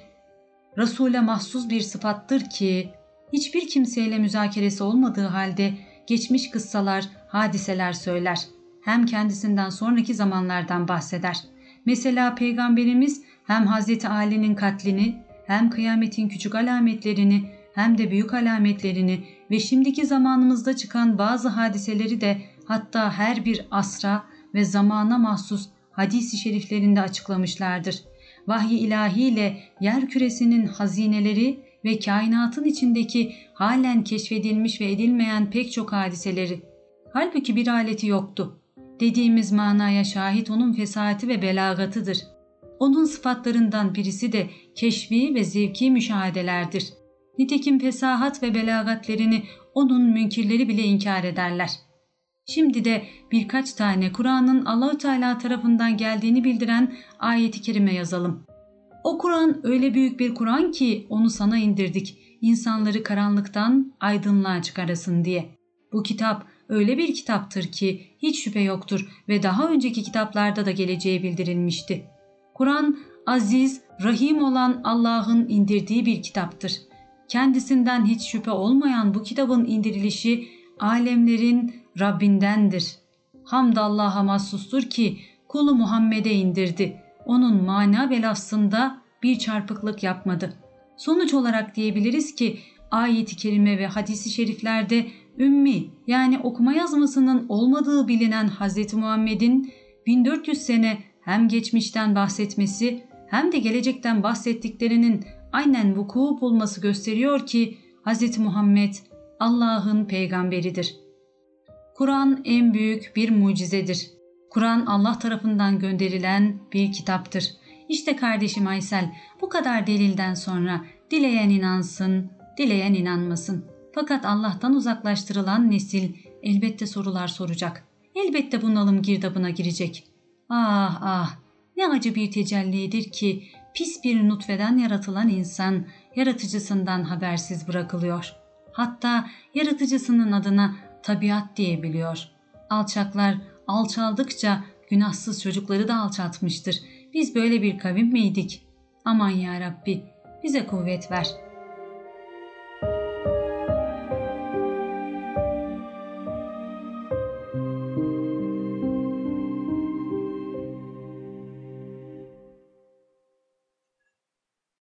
Speaker 1: Resul'e mahsus bir sıfattır ki hiçbir kimseyle müzakeresi olmadığı halde geçmiş kıssalar, hadiseler söyler. Hem kendisinden sonraki zamanlardan bahseder. Mesela Peygamberimiz hem Hazreti Ali'nin katlini, hem kıyametin küçük alametlerini, hem de büyük alametlerini ve şimdiki zamanımızda çıkan bazı hadiseleri de hatta her bir asra ve zamana mahsus hadisi şeriflerinde açıklamışlardır. Vahyi ilahiyle yer küresinin hazineleri ve kainatın içindeki halen keşfedilmiş ve edilmeyen pek çok hadiseleri. Halbuki bir aleti yoktu. Dediğimiz manaya şahit onun fesahati ve belagatıdır. Onun sıfatlarından birisi de keşfi ve zevki müşahedelerdir. Nitekim fesahat ve belagatlerini onun münkirleri bile inkar ederler. Şimdi de birkaç tane Kur'an'ın Allahü Teala tarafından geldiğini bildiren ayeti kerime yazalım. O Kur'an öyle büyük bir Kur'an ki onu sana indirdik. insanları karanlıktan aydınlığa çıkarasın diye. Bu kitap öyle bir kitaptır ki hiç şüphe yoktur ve daha önceki kitaplarda da geleceği bildirilmişti. Kur'an aziz, rahim olan Allah'ın indirdiği bir kitaptır. Kendisinden hiç şüphe olmayan bu kitabın indirilişi alemlerin Rabbindendir. Hamd Allah'a mahsustur ki kulu Muhammed'e indirdi. Onun mana ve lafzında bir çarpıklık yapmadı. Sonuç olarak diyebiliriz ki ayet-i kerime ve hadisi şeriflerde ümmi yani okuma yazmasının olmadığı bilinen Hz. Muhammed'in 1400 sene hem geçmişten bahsetmesi hem de gelecekten bahsettiklerinin aynen vuku bulması gösteriyor ki Hz. Muhammed Allah'ın peygamberidir. Kur'an en büyük bir mucizedir. Kur'an Allah tarafından gönderilen bir kitaptır. İşte kardeşim Aysel bu kadar delilden sonra dileyen inansın, dileyen inanmasın. Fakat Allah'tan uzaklaştırılan nesil elbette sorular soracak. Elbette bunalım girdabına girecek. Ah ah ne acı bir tecellidir ki pis bir nutfeden yaratılan insan yaratıcısından habersiz bırakılıyor. Hatta yaratıcısının adına tabiat diyebiliyor. Alçaklar alçaldıkça günahsız çocukları da alçaltmıştır. Biz böyle bir kavim miydik? Aman ya Rabbi bize kuvvet ver.''